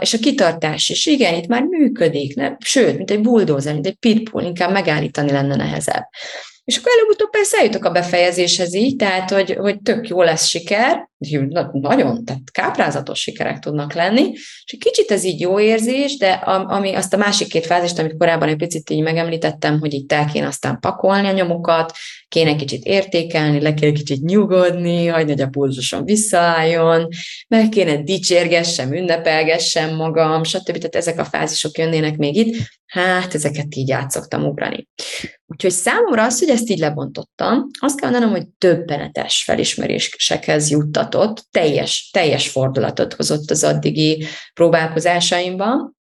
És a kitartás is, igen, itt már működik, nem? sőt, mint egy bulldozer, mint egy pitbull, inkább megállítani lenne nehezebb. És akkor előbb-utóbb persze eljutok a befejezéshez így, tehát, hogy, hogy tök jó lesz siker, nagyon, tehát káprázatos sikerek tudnak lenni, és egy kicsit ez így jó érzés, de ami azt a másik két fázist, amit korábban egy picit így megemlítettem, hogy itt el kéne aztán pakolni a nyomokat, kéne kicsit értékelni, le kéne kicsit nyugodni, hogy hogy a pulzusom visszaálljon, meg kéne dicsérgessem, ünnepelgessem magam, stb. Tehát ezek a fázisok jönnének még itt, hát ezeket így át szoktam ugrani. Úgyhogy számomra az, hogy ezt így lebontottam, azt kell mondanom, hogy többenetes felismerésekhez juttatott, teljes, teljes fordulatot hozott az addigi próbálkozásaimban,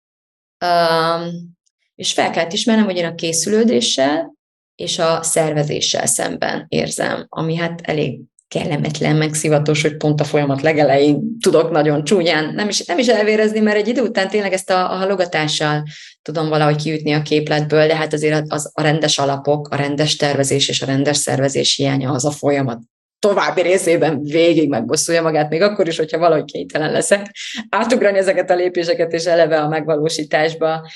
um, és fel kellett ismernem, hogy én a készülődéssel és a szervezéssel szemben érzem, ami hát elég kellemetlen, meg szivatos, hogy pont a folyamat legelején tudok nagyon csúnyán, nem is, nem is elvérezni, mert egy idő után tényleg ezt a, a halogatással tudom valahogy kiütni a képletből, de hát azért az, a rendes alapok, a rendes tervezés és a rendes szervezés hiánya az a folyamat további részében végig megbosszulja magát, még akkor is, hogyha valahogy kénytelen leszek átugrani ezeket a lépéseket, és eleve a megvalósításba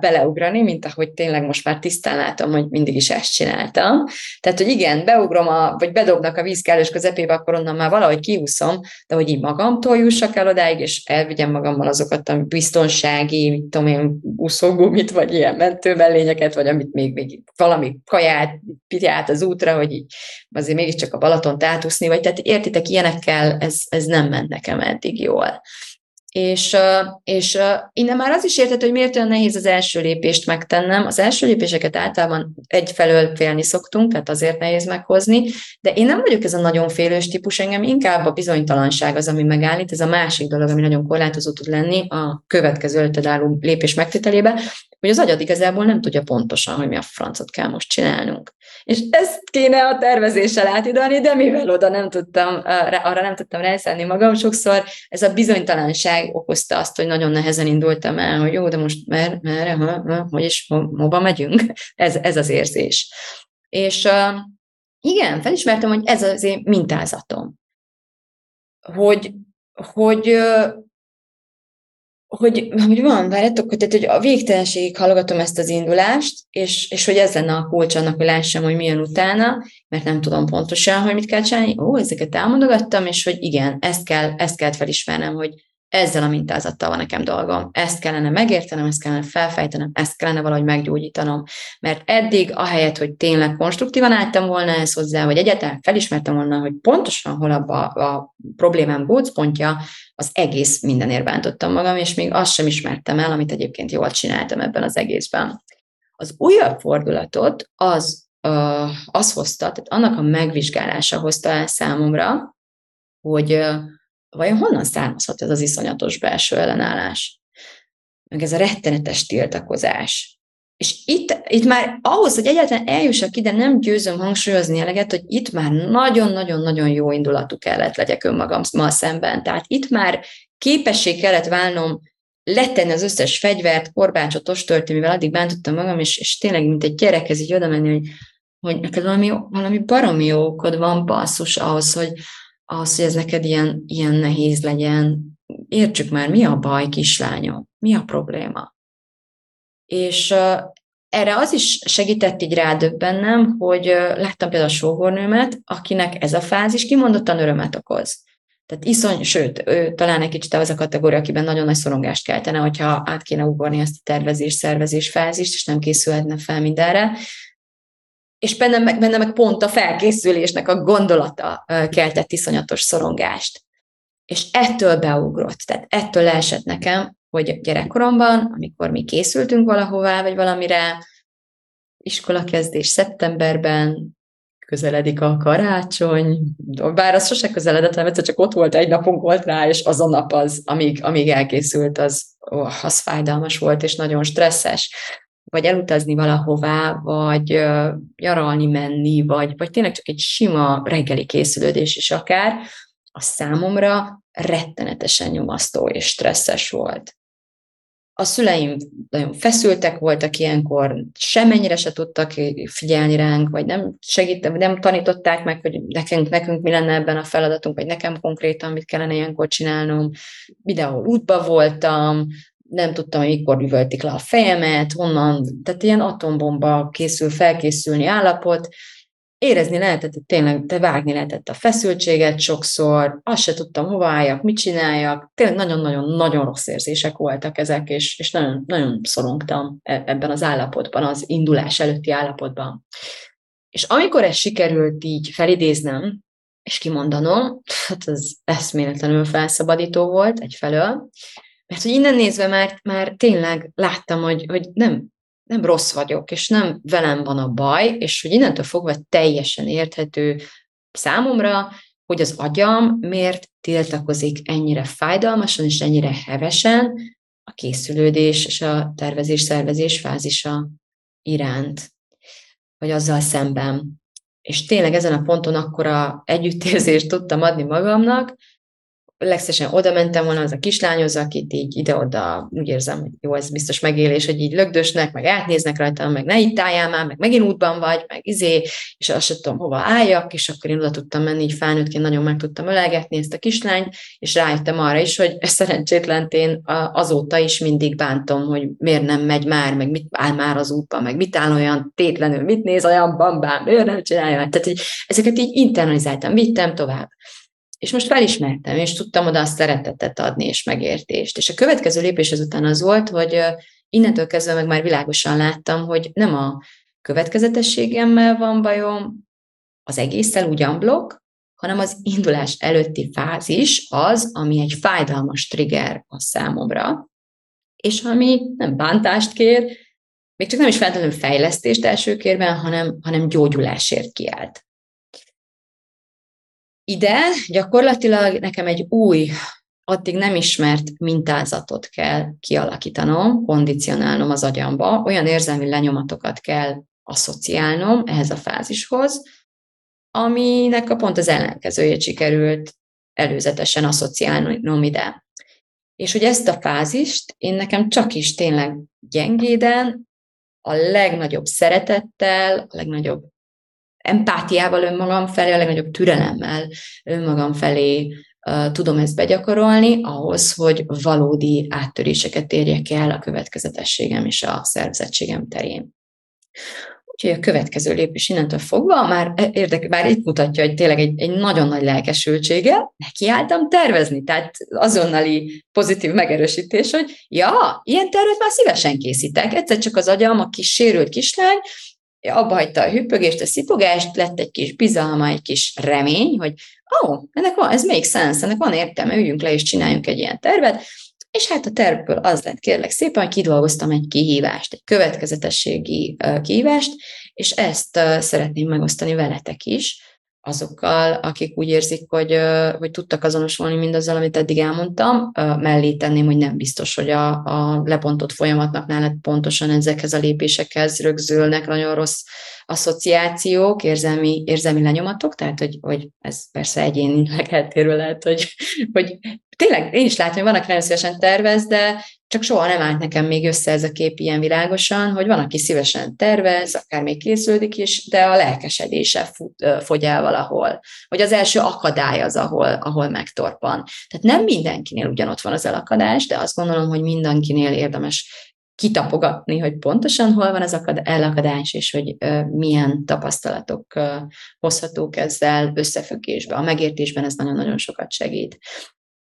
beleugrani, mint ahogy tényleg most már tisztán látom, hogy mindig is ezt csináltam. Tehát, hogy igen, beugrom, a, vagy bedobnak a víz kellős közepébe, akkor onnan már valahogy kiúszom, de hogy így magamtól jussak el odáig, és elvigyem magammal azokat a biztonsági, mit tudom én, úszógumit, vagy ilyen mentőmellényeket, vagy amit még, még valami kaját, pityát az útra, hogy így azért mégiscsak a Balaton ott átúszni, vagy tehát értitek, ilyenekkel ez, ez nem ment nekem eddig jól. És, és innen már az is érted, hogy miért olyan nehéz az első lépést megtennem. Az első lépéseket általában egyfelől félni szoktunk, tehát azért nehéz meghozni, de én nem vagyok ez a nagyon félős típus, engem inkább a bizonytalanság az, ami megállít. Ez a másik dolog, ami nagyon korlátozó tud lenni a következő előtted álló lépés megtételébe, hogy az agyad igazából nem tudja pontosan, hogy mi a francot kell most csinálnunk. És ezt kéne a tervezéssel átidalni, de mivel oda nem tudtam, arra nem tudtam rászállni magam, sokszor ez a bizonytalanság okozta azt, hogy nagyon nehezen indultam el, hogy jó, de most mer, merre, ha, hogy is, ho, hova megyünk? Ez, ez az érzés. És igen, felismertem, hogy ez az én mintázatom. Hogy, hogy hogy, hogy van, várjátok, hogy, tehát, hogy a végtelenségig hallgatom ezt az indulást, és, és hogy ez lenne a kulcs annak, hogy lássam, hogy milyen utána, mert nem tudom pontosan, hogy mit kell csinálni. Ó, ezeket elmondogattam, és hogy igen, ezt kell, ezt kell felismernem, hogy ezzel a mintázattal van nekem dolgom. Ezt kellene megértenem, ezt kellene felfejtenem, ezt kellene valahogy meggyógyítanom. Mert eddig, ahelyett, hogy tényleg konstruktívan álltam volna ezt hozzá, vagy egyáltalán felismertem volna, hogy pontosan hol abba a problémám gócpontja, az egész mindenért bántottam magam, és még azt sem ismertem el, amit egyébként jól csináltam ebben az egészben. Az újabb fordulatot az, az hozta, tehát annak a megvizsgálása hozta el számomra, hogy vajon honnan származhat ez az iszonyatos belső ellenállás? Meg ez a rettenetes tiltakozás. És itt, itt már ahhoz, hogy egyáltalán eljussak ide, nem győzöm hangsúlyozni eleget, hogy itt már nagyon-nagyon-nagyon jó indulatú kellett legyek önmagammal szemben. Tehát itt már képesség kellett válnom letenni az összes fegyvert, korbácsot, ostört, mivel addig bántottam magam, és, és tényleg, mint egy gyerek, ez így oda menni, hogy, hogy neked valami, valami baromi jó okod van, basszus ahhoz, hogy, az, hogy ez neked ilyen, ilyen nehéz legyen, értsük már, mi a baj, kislányom, mi a probléma. És uh, erre az is segített így rádöbbennem, hogy uh, láttam például a sógornőmet, akinek ez a fázis kimondottan örömet okoz. Tehát iszony, sőt, ő talán egy kicsit az a kategória, akiben nagyon nagy szorongást keltene, hogyha át kéne ugorni ezt a tervezés, szervezés fázist, és nem készülhetne fel mindenre és bennem meg, bennem meg pont a felkészülésnek a gondolata keltett iszonyatos szorongást. És ettől beugrott, tehát ettől esett nekem, hogy gyerekkoromban, amikor mi készültünk valahová, vagy valamire, iskolakezdés szeptemberben, közeledik a karácsony, bár az sose közeledett, hanem egyszer csak ott volt, egy napunk volt rá, és az a nap az, amíg, amíg elkészült, az, oh, az fájdalmas volt, és nagyon stresszes vagy elutazni valahová, vagy nyaralni menni, vagy, vagy tényleg csak egy sima reggeli készülődés is akár, a számomra rettenetesen nyomasztó és stresszes volt. A szüleim nagyon feszültek voltak ilyenkor, semennyire se tudtak figyelni ránk, vagy nem segítem, nem tanították meg, hogy nekünk, nekünk mi lenne ebben a feladatunk, vagy nekem konkrétan mit kellene ilyenkor csinálnom. Videó útba voltam, nem tudtam, hogy mikor üvöltik le a fejemet, honnan, tehát ilyen atombomba készül, felkészülni állapot, érezni lehetett, hogy tényleg te vágni lehetett a feszültséget sokszor, azt se tudtam, hova álljak, mit csináljak, tényleg nagyon-nagyon-nagyon rossz érzések voltak ezek, és, és nagyon, nagyon szorongtam e, ebben az állapotban, az indulás előtti állapotban. És amikor ez sikerült így felidéznem, és kimondanom, hát ez eszméletlenül felszabadító volt egyfelől, mert hogy innen nézve már, már tényleg láttam, hogy, hogy nem, nem rossz vagyok, és nem velem van a baj, és hogy innentől fogva teljesen érthető számomra, hogy az agyam miért tiltakozik ennyire fájdalmasan és ennyire hevesen a készülődés és a tervezés-szervezés fázisa iránt, vagy azzal szemben. És tényleg ezen a ponton akkora együttérzést tudtam adni magamnak, legszesen oda mentem volna az a kislányhoz, akit így ide-oda úgy érzem, hogy jó, ez biztos megélés, hogy így lögdösnek, meg átnéznek rajtam, meg ne itt álljál már, meg megint útban vagy, meg izé, és azt sem tudom, hova álljak, és akkor én oda tudtam menni, így felnőttként nagyon meg tudtam ölelgetni ezt a kislányt, és rájöttem arra is, hogy szerencsétlent én azóta is mindig bántom, hogy miért nem megy már, meg mit áll már az útban, meg mit áll olyan tétlenül, mit néz olyan bambán, miért nem csinálja. Tehát, hogy ezeket így internalizáltam, vittem tovább. És most felismertem, és tudtam oda a szeretetet adni, és megértést. És a következő lépés ezután az volt, hogy innentől kezdve meg már világosan láttam, hogy nem a következetességemmel van bajom, az egésszel ugyan blokk, hanem az indulás előtti fázis az, ami egy fájdalmas trigger a számomra, és ami nem bántást kér, még csak nem is feltétlenül fejlesztést első kérben, hanem, hanem gyógyulásért kiállt. Ide gyakorlatilag nekem egy új, addig nem ismert mintázatot kell kialakítanom, kondicionálnom az agyamba, olyan érzelmi lenyomatokat kell asszociálnom ehhez a fázishoz, aminek a pont az ellenkezőjét sikerült előzetesen asszociálnom ide. És hogy ezt a fázist én nekem csak is tényleg gyengéden, a legnagyobb szeretettel, a legnagyobb empátiával önmagam felé, a legnagyobb türelemmel önmagam felé tudom ezt begyakorolni, ahhoz, hogy valódi áttöréseket érjek el a következetességem és a szervezettségem terén. Úgyhogy a következő lépés innentől fogva már érdek, már itt mutatja, hogy tényleg egy, egy nagyon nagy lelkesültsége, nekiálltam tervezni, tehát azonnali pozitív megerősítés, hogy ja, ilyen tervet már szívesen készítek, egyszer csak az agyam, a kis sérült kislány, abba hagyta a hüppögést, a szipogást, lett egy kis bizalma, egy kis remény, hogy ó, oh, ennek van, ez még sense, ennek van értelme, üljünk le és csináljunk egy ilyen tervet, és hát a tervből az lett kérlek szépen, hogy kidolgoztam egy kihívást, egy következetességi kihívást, és ezt szeretném megosztani veletek is, azokkal, akik úgy érzik, hogy, hogy tudtak azonosulni mindazzal, amit eddig elmondtam, mellé tenném, hogy nem biztos, hogy a, a lebontott folyamatnak nálad pontosan ezekhez a lépésekhez rögzülnek nagyon rossz asszociációk, érzelmi, érzelmi lenyomatok, tehát hogy, hogy ez persze egyénileg eltérő lehet, hogy, hogy tényleg én is látom, hogy van, aki nagyon szívesen tervez, de csak soha nem állt nekem még össze ez a kép ilyen világosan, hogy van, aki szívesen tervez, akár még készüldik is, de a lelkesedése fut, fogy el valahol. Hogy az első akadály az, ahol, ahol megtorpan. Tehát nem mindenkinél ugyanott van az elakadás, de azt gondolom, hogy mindenkinél érdemes kitapogatni, hogy pontosan hol van az elakadás, és hogy milyen tapasztalatok hozhatók ezzel összefüggésbe. A megértésben ez nagyon-nagyon sokat segít.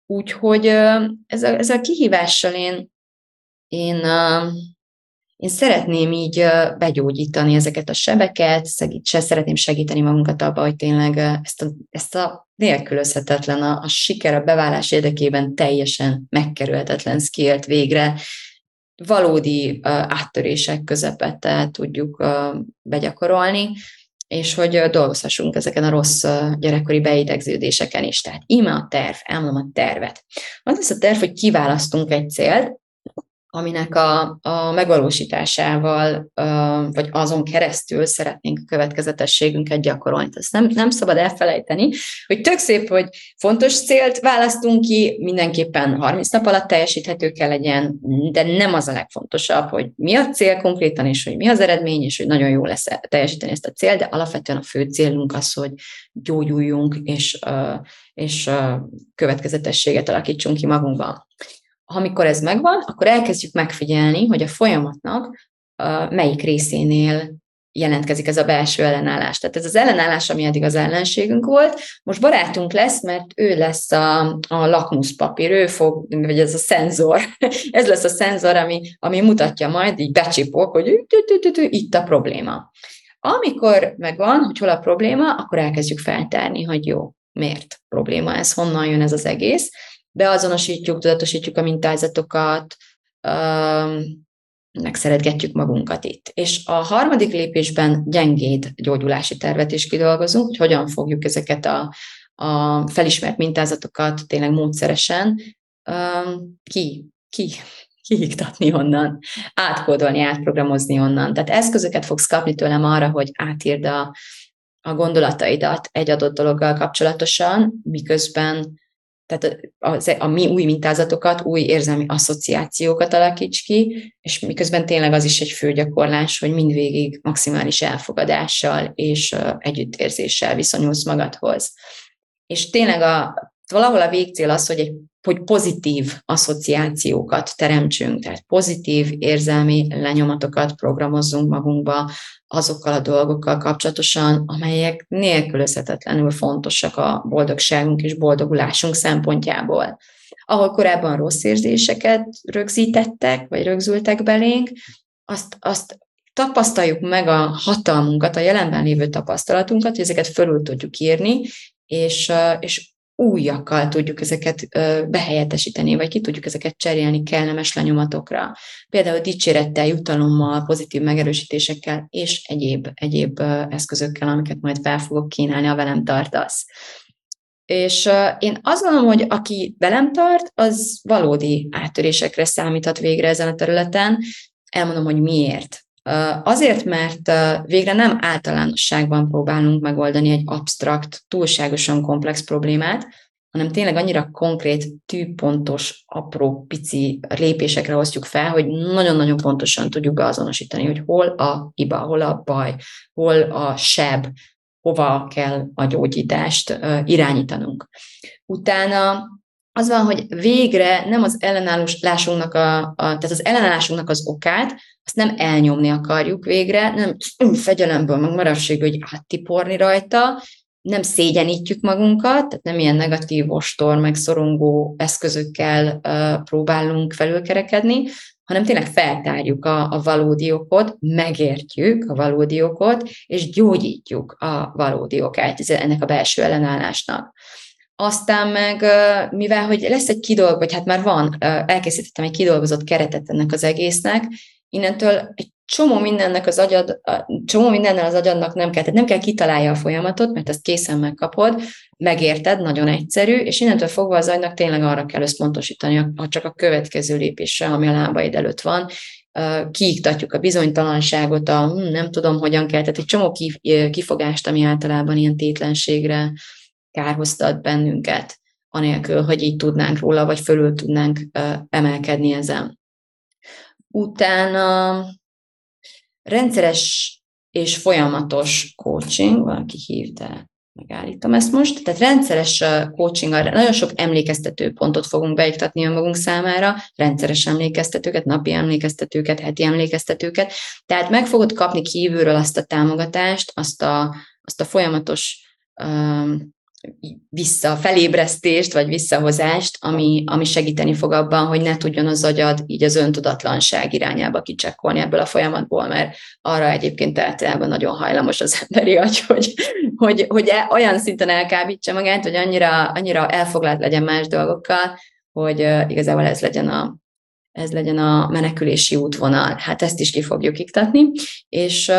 Úgyhogy ezzel, ezzel a kihívással én, én, én szeretném így begyógyítani ezeket a sebeket, segít, se szeretném segíteni magunkat abba, hogy tényleg ezt a, ezt a nélkülözhetetlen, a, a siker, a beválás érdekében teljesen megkerülhetetlen skillt végre valódi áttörések közepette tudjuk begyakorolni, és hogy dolgozhassunk ezeken a rossz gyerekkori beidegződéseken is. Tehát íme a terv, elmondom a tervet. Az lesz a terv, hogy kiválasztunk egy célt, aminek a, a megvalósításával, vagy azon keresztül szeretnénk a következetességünket gyakorolni. Ezt nem, nem szabad elfelejteni, hogy tök szép, hogy fontos célt választunk ki, mindenképpen 30 nap alatt teljesíthető kell legyen, de nem az a legfontosabb, hogy mi a cél konkrétan, és hogy mi az eredmény, és hogy nagyon jó lesz teljesíteni ezt a cél, de alapvetően a fő célunk az, hogy gyógyuljunk, és, és következetességet alakítsunk ki magunkban amikor ez megvan, akkor elkezdjük megfigyelni, hogy a folyamatnak melyik részénél jelentkezik ez a belső ellenállás. Tehát ez az ellenállás, ami eddig az ellenségünk volt, most barátunk lesz, mert ő lesz a, a lakmuszpapír, ő fog, vagy ez a szenzor, ez lesz a szenzor, ami, ami mutatja majd, így becsipok, hogy itt a probléma. Amikor megvan, hogy hol a probléma, akkor elkezdjük feltárni, hogy jó, miért probléma ez, honnan jön ez az egész, beazonosítjuk, tudatosítjuk a mintázatokat, megszeretgetjük magunkat itt. És a harmadik lépésben gyengéd gyógyulási tervet is kidolgozunk, hogy hogyan fogjuk ezeket a, a felismert mintázatokat tényleg módszeresen ki, ki, kiiktatni onnan, átkódolni, átprogramozni onnan. Tehát eszközöket fogsz kapni tőlem arra, hogy átírd a, a gondolataidat egy adott dologgal kapcsolatosan, miközben tehát a, a mi új mintázatokat, új érzelmi asszociációkat alakíts ki, és miközben tényleg az is egy fő gyakorlás, hogy mindvégig maximális elfogadással és együttérzéssel viszonyulsz magadhoz. És tényleg a, valahol a végcél az, hogy, egy, hogy pozitív asszociációkat teremtsünk, tehát pozitív érzelmi lenyomatokat programozzunk magunkba azokkal a dolgokkal kapcsolatosan, amelyek nélkülözhetetlenül fontosak a boldogságunk és boldogulásunk szempontjából. Ahol korábban rossz érzéseket rögzítettek, vagy rögzültek belénk, azt, azt tapasztaljuk meg a hatalmunkat, a jelenben lévő tapasztalatunkat, hogy ezeket fölül tudjuk írni, és, és újakkal tudjuk ezeket behelyettesíteni, vagy ki tudjuk ezeket cserélni kellemes lenyomatokra. Például dicsérettel, jutalommal, pozitív megerősítésekkel, és egyéb, egyéb eszközökkel, amiket majd fel fogok kínálni, ha velem tartasz. És én azt gondolom, hogy aki velem tart, az valódi áttörésekre számíthat végre ezen a területen. Elmondom, hogy miért. Azért, mert végre nem általánosságban próbálunk megoldani egy absztrakt, túlságosan komplex problémát, hanem tényleg annyira konkrét, tűpontos, apró, pici lépésekre hozjuk fel, hogy nagyon-nagyon pontosan tudjuk beazonosítani, hogy hol a hiba, hol a baj, hol a seb, hova kell a gyógyítást irányítanunk. Utána az van, hogy végre nem az ellenállásunknak, a, a, tehát az ellenállásunknak az okát, azt nem elnyomni akarjuk végre, nem fegyelemből, meg marasság, hogy áttiporni rajta, nem szégyenítjük magunkat, tehát nem ilyen negatív ostor, meg szorongó eszközökkel uh, próbálunk felülkerekedni, hanem tényleg feltárjuk a, a valódi okot, megértjük a valódi okot, és gyógyítjuk a valódi okát ennek a belső ellenállásnak. Aztán meg, mivel hogy lesz egy kidolg, vagy hát már van, elkészítettem egy kidolgozott keretet ennek az egésznek, innentől egy csomó mindennek az agyad, csomó mindennel az agyadnak nem kell, tehát nem kell kitalálja a folyamatot, mert ezt készen megkapod, megérted, nagyon egyszerű, és innentől fogva az agynak tényleg arra kell összpontosítani, ha csak a következő lépésre, ami a lábaid előtt van, kiiktatjuk a bizonytalanságot, a hm, nem tudom, hogyan kell, tehát egy csomó kifogást, ami általában ilyen tétlenségre kárhoztat bennünket, anélkül, hogy így tudnánk róla, vagy fölül tudnánk emelkedni ezen. Utána rendszeres és folyamatos coaching, valaki hívta, megállítom ezt most, tehát rendszeres coaching nagyon sok emlékeztető pontot fogunk beiktatni a magunk számára, rendszeres emlékeztetőket, napi emlékeztetőket, heti emlékeztetőket, tehát meg fogod kapni kívülről azt a támogatást, azt a, azt a folyamatos vissza, felébresztést, vagy visszahozást, ami, ami segíteni fog abban, hogy ne tudjon az agyad így az öntudatlanság irányába kicsekkolni ebből a folyamatból, mert arra egyébként általában nagyon hajlamos az emberi agy, hogy, hogy, hogy e, olyan szinten elkábítsa magát, hogy annyira, annyira elfoglalt legyen más dolgokkal, hogy igazából ez legyen a, ez legyen a menekülési útvonal. Hát ezt is ki fogjuk iktatni, és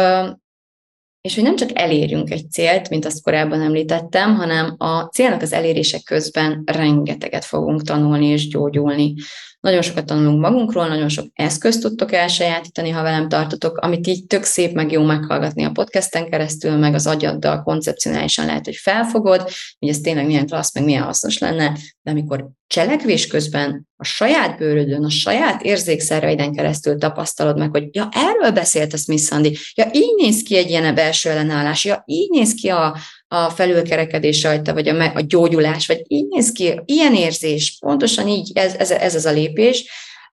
és hogy nem csak elérjünk egy célt, mint azt korábban említettem, hanem a célnak az elérése közben rengeteget fogunk tanulni és gyógyulni. Nagyon sokat tanulunk magunkról, nagyon sok eszközt tudtok elsajátítani, ha velem tartotok, amit így tök szép, meg jó meghallgatni a podcasten keresztül, meg az agyaddal koncepcionálisan lehet, hogy felfogod, hogy ez tényleg milyen klassz, meg milyen hasznos lenne, de amikor cselekvés közben a saját bőrödön, a saját érzékszerveiden keresztül tapasztalod meg, hogy ja, erről beszélt a Smith Sandy, ja, így néz ki egy ilyen belső ellenállás, ja, így néz ki a, a felülkerekedés rajta, vagy a, a gyógyulás, vagy így néz ki, ilyen érzés, pontosan így, ez, ez, ez az a lépés,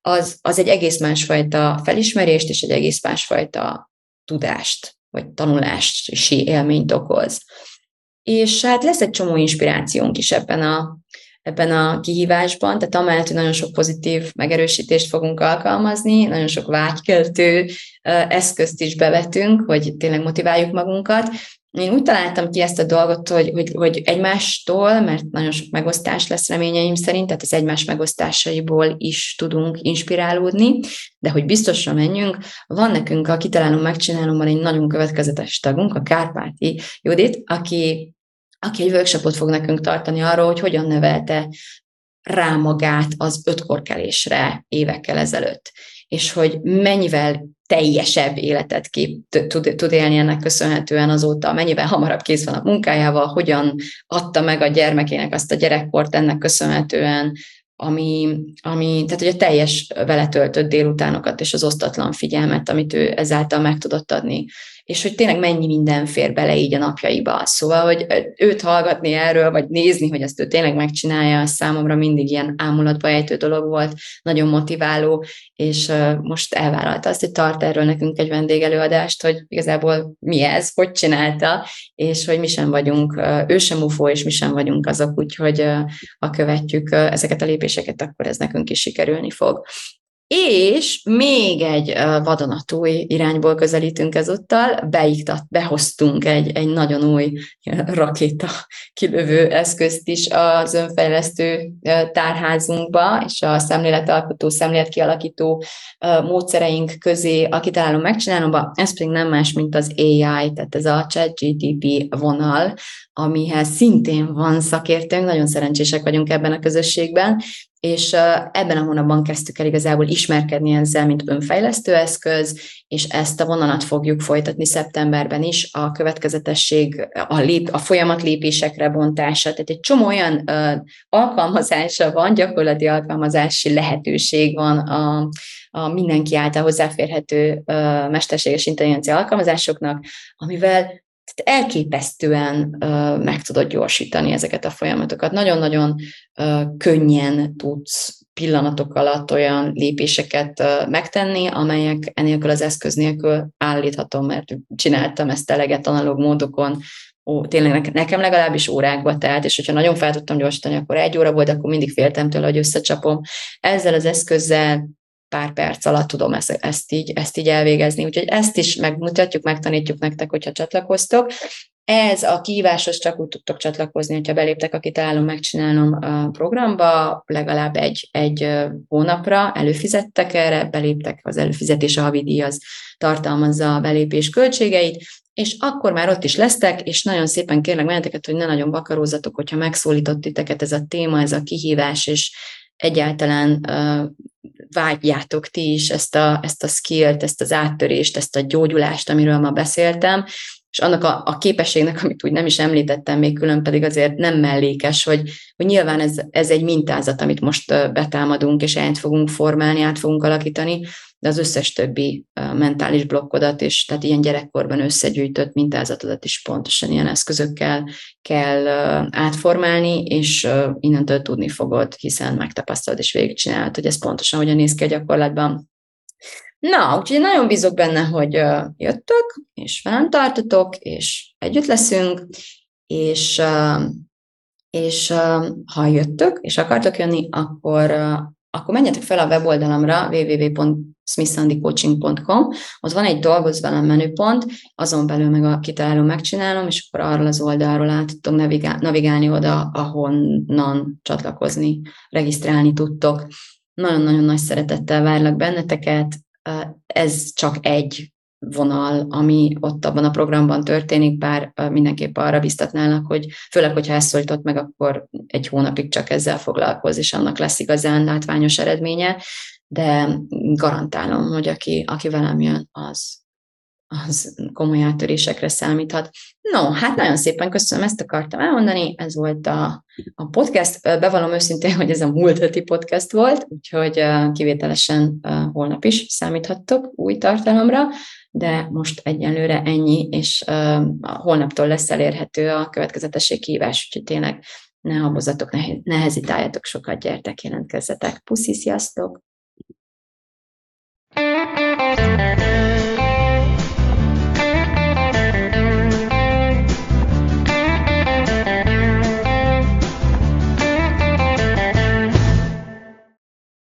az, az egy egész másfajta felismerést, és egy egész másfajta tudást, vagy tanulási élményt okoz. És hát lesz egy csomó inspirációnk is ebben a, ebben a kihívásban, tehát amellett, hogy nagyon sok pozitív megerősítést fogunk alkalmazni, nagyon sok vágykeltő eszközt is bevetünk, hogy tényleg motiváljuk magunkat, én úgy találtam ki ezt a dolgot, hogy, hogy, hogy egymástól, mert nagyon sok megosztás lesz reményeim szerint, tehát az egymás megosztásaiból is tudunk inspirálódni, de hogy biztosra menjünk, van nekünk a Kitalálom, Megcsinálom, van egy nagyon következetes tagunk, a Kárpáti Judit, aki, aki egy workshopot fog nekünk tartani arról, hogy hogyan nevelte rá magát az ötkorkelésre évekkel ezelőtt és hogy mennyivel teljesebb életet kép, tud, tud élni ennek köszönhetően azóta, mennyivel hamarabb kész van a munkájával, hogyan adta meg a gyermekének azt a gyerekkort ennek köszönhetően, ami, ami, tehát hogy a teljes vele délutánokat és az osztatlan figyelmet, amit ő ezáltal meg tudott adni és hogy tényleg mennyi minden fér bele így a napjaiba. Szóval, hogy őt hallgatni erről, vagy nézni, hogy ezt ő tényleg megcsinálja, számomra mindig ilyen ámulatba ejtő dolog volt, nagyon motiváló, és most elvállalta azt, hogy tart erről nekünk egy vendégelőadást, hogy igazából mi ez, hogy csinálta, és hogy mi sem vagyunk, ő sem ufó, és mi sem vagyunk azok, úgyhogy ha követjük ezeket a lépéseket, akkor ez nekünk is sikerülni fog. És még egy vadonatúj irányból közelítünk ezúttal, beiktat, behoztunk egy, egy nagyon új rakéta kilövő eszközt is az önfejlesztő tárházunkba, és a szemléletalkotó, szemléletkialakító módszereink közé a kitálom megcsinálomba, ez pedig nem más, mint az AI, tehát ez a ChatGTP vonal, amihez szintén van szakértőnk, nagyon szerencsések vagyunk ebben a közösségben, és ebben a hónapban kezdtük el igazából ismerkedni ezzel, mint önfejlesztő eszköz, és ezt a vonalat fogjuk folytatni szeptemberben is, a következetesség, a, lép, a folyamat lépésekre bontása, tehát egy csomó olyan uh, alkalmazása van, gyakorlati alkalmazási lehetőség van a, a mindenki által hozzáférhető uh, mesterséges intelligencia alkalmazásoknak, amivel tehát elképesztően meg tudod gyorsítani ezeket a folyamatokat. Nagyon-nagyon könnyen tudsz pillanatok alatt olyan lépéseket megtenni, amelyek enélkül az eszköz nélkül állíthatom, mert csináltam ezt eleget analóg módokon, ó, tényleg nekem legalábbis órákba telt, és hogyha nagyon fel tudtam gyorsítani, akkor egy óra volt, akkor mindig féltem tőle, hogy összecsapom. Ezzel az eszközzel pár perc alatt tudom ezt, ezt, így, ezt így elvégezni. Úgyhogy ezt is megmutatjuk, megtanítjuk nektek, hogyha csatlakoztok. Ez a kihíváshoz csak úgy tudtok csatlakozni, hogyha beléptek a kitalálom, megcsinálom a programba, legalább egy, egy hónapra előfizettek erre, beléptek, az előfizetés a havidíj, az tartalmazza a belépés költségeit, és akkor már ott is lesztek, és nagyon szépen kérlek benneteket, hogy ne nagyon bakarózatok, hogyha megszólított titeket ez a téma, ez a kihívás, és egyáltalán vágyjátok ti is ezt a, ezt a skillt, ezt az áttörést, ezt a gyógyulást, amiről ma beszéltem, és annak a, a képességnek, amit úgy nem is említettem még külön, pedig azért nem mellékes, hogy, hogy nyilván ez, ez egy mintázat, amit most betámadunk, és át fogunk formálni, át fogunk alakítani, de az összes többi mentális blokkodat, és tehát ilyen gyerekkorban összegyűjtött mintázatodat is pontosan ilyen eszközökkel kell átformálni, és innentől tudni fogod, hiszen megtapasztalod és végigcsinálod, hogy ez pontosan hogyan néz ki a gyakorlatban. Na, úgyhogy nagyon bízok benne, hogy jöttök, és velem tartotok, és együtt leszünk, és, és ha jöttök, és akartok jönni, akkor akkor menjetek fel a weboldalamra www.smithsandycoaching.com, ott van egy dolgoz velem menüpont, azon belül meg a kitalálom, megcsinálom, és akkor arról az oldalról át tudtok navigál, navigálni oda, ahonnan csatlakozni, regisztrálni tudtok. Nagyon-nagyon nagy szeretettel várlak benneteket, ez csak egy vonal, ami ott abban a programban történik, bár mindenképp arra biztatnálnak, hogy főleg, hogyha ezt szólított meg, akkor egy hónapig csak ezzel foglalkoz, és annak lesz igazán látványos eredménye, de garantálom, hogy aki, aki velem jön, az, az komoly áttörésekre számíthat. No, hát nagyon szépen köszönöm, ezt akartam elmondani, ez volt a, a podcast. Bevallom őszintén, hogy ez a múlt heti podcast volt, úgyhogy kivételesen holnap is számíthattok új tartalomra, de most egyenlőre ennyi, és holnaptól lesz elérhető a következetesség kívás, úgyhogy tényleg ne habozatok, ne, ne sokat, gyertek, jelentkezzetek. Puszi, sziasztok! thank you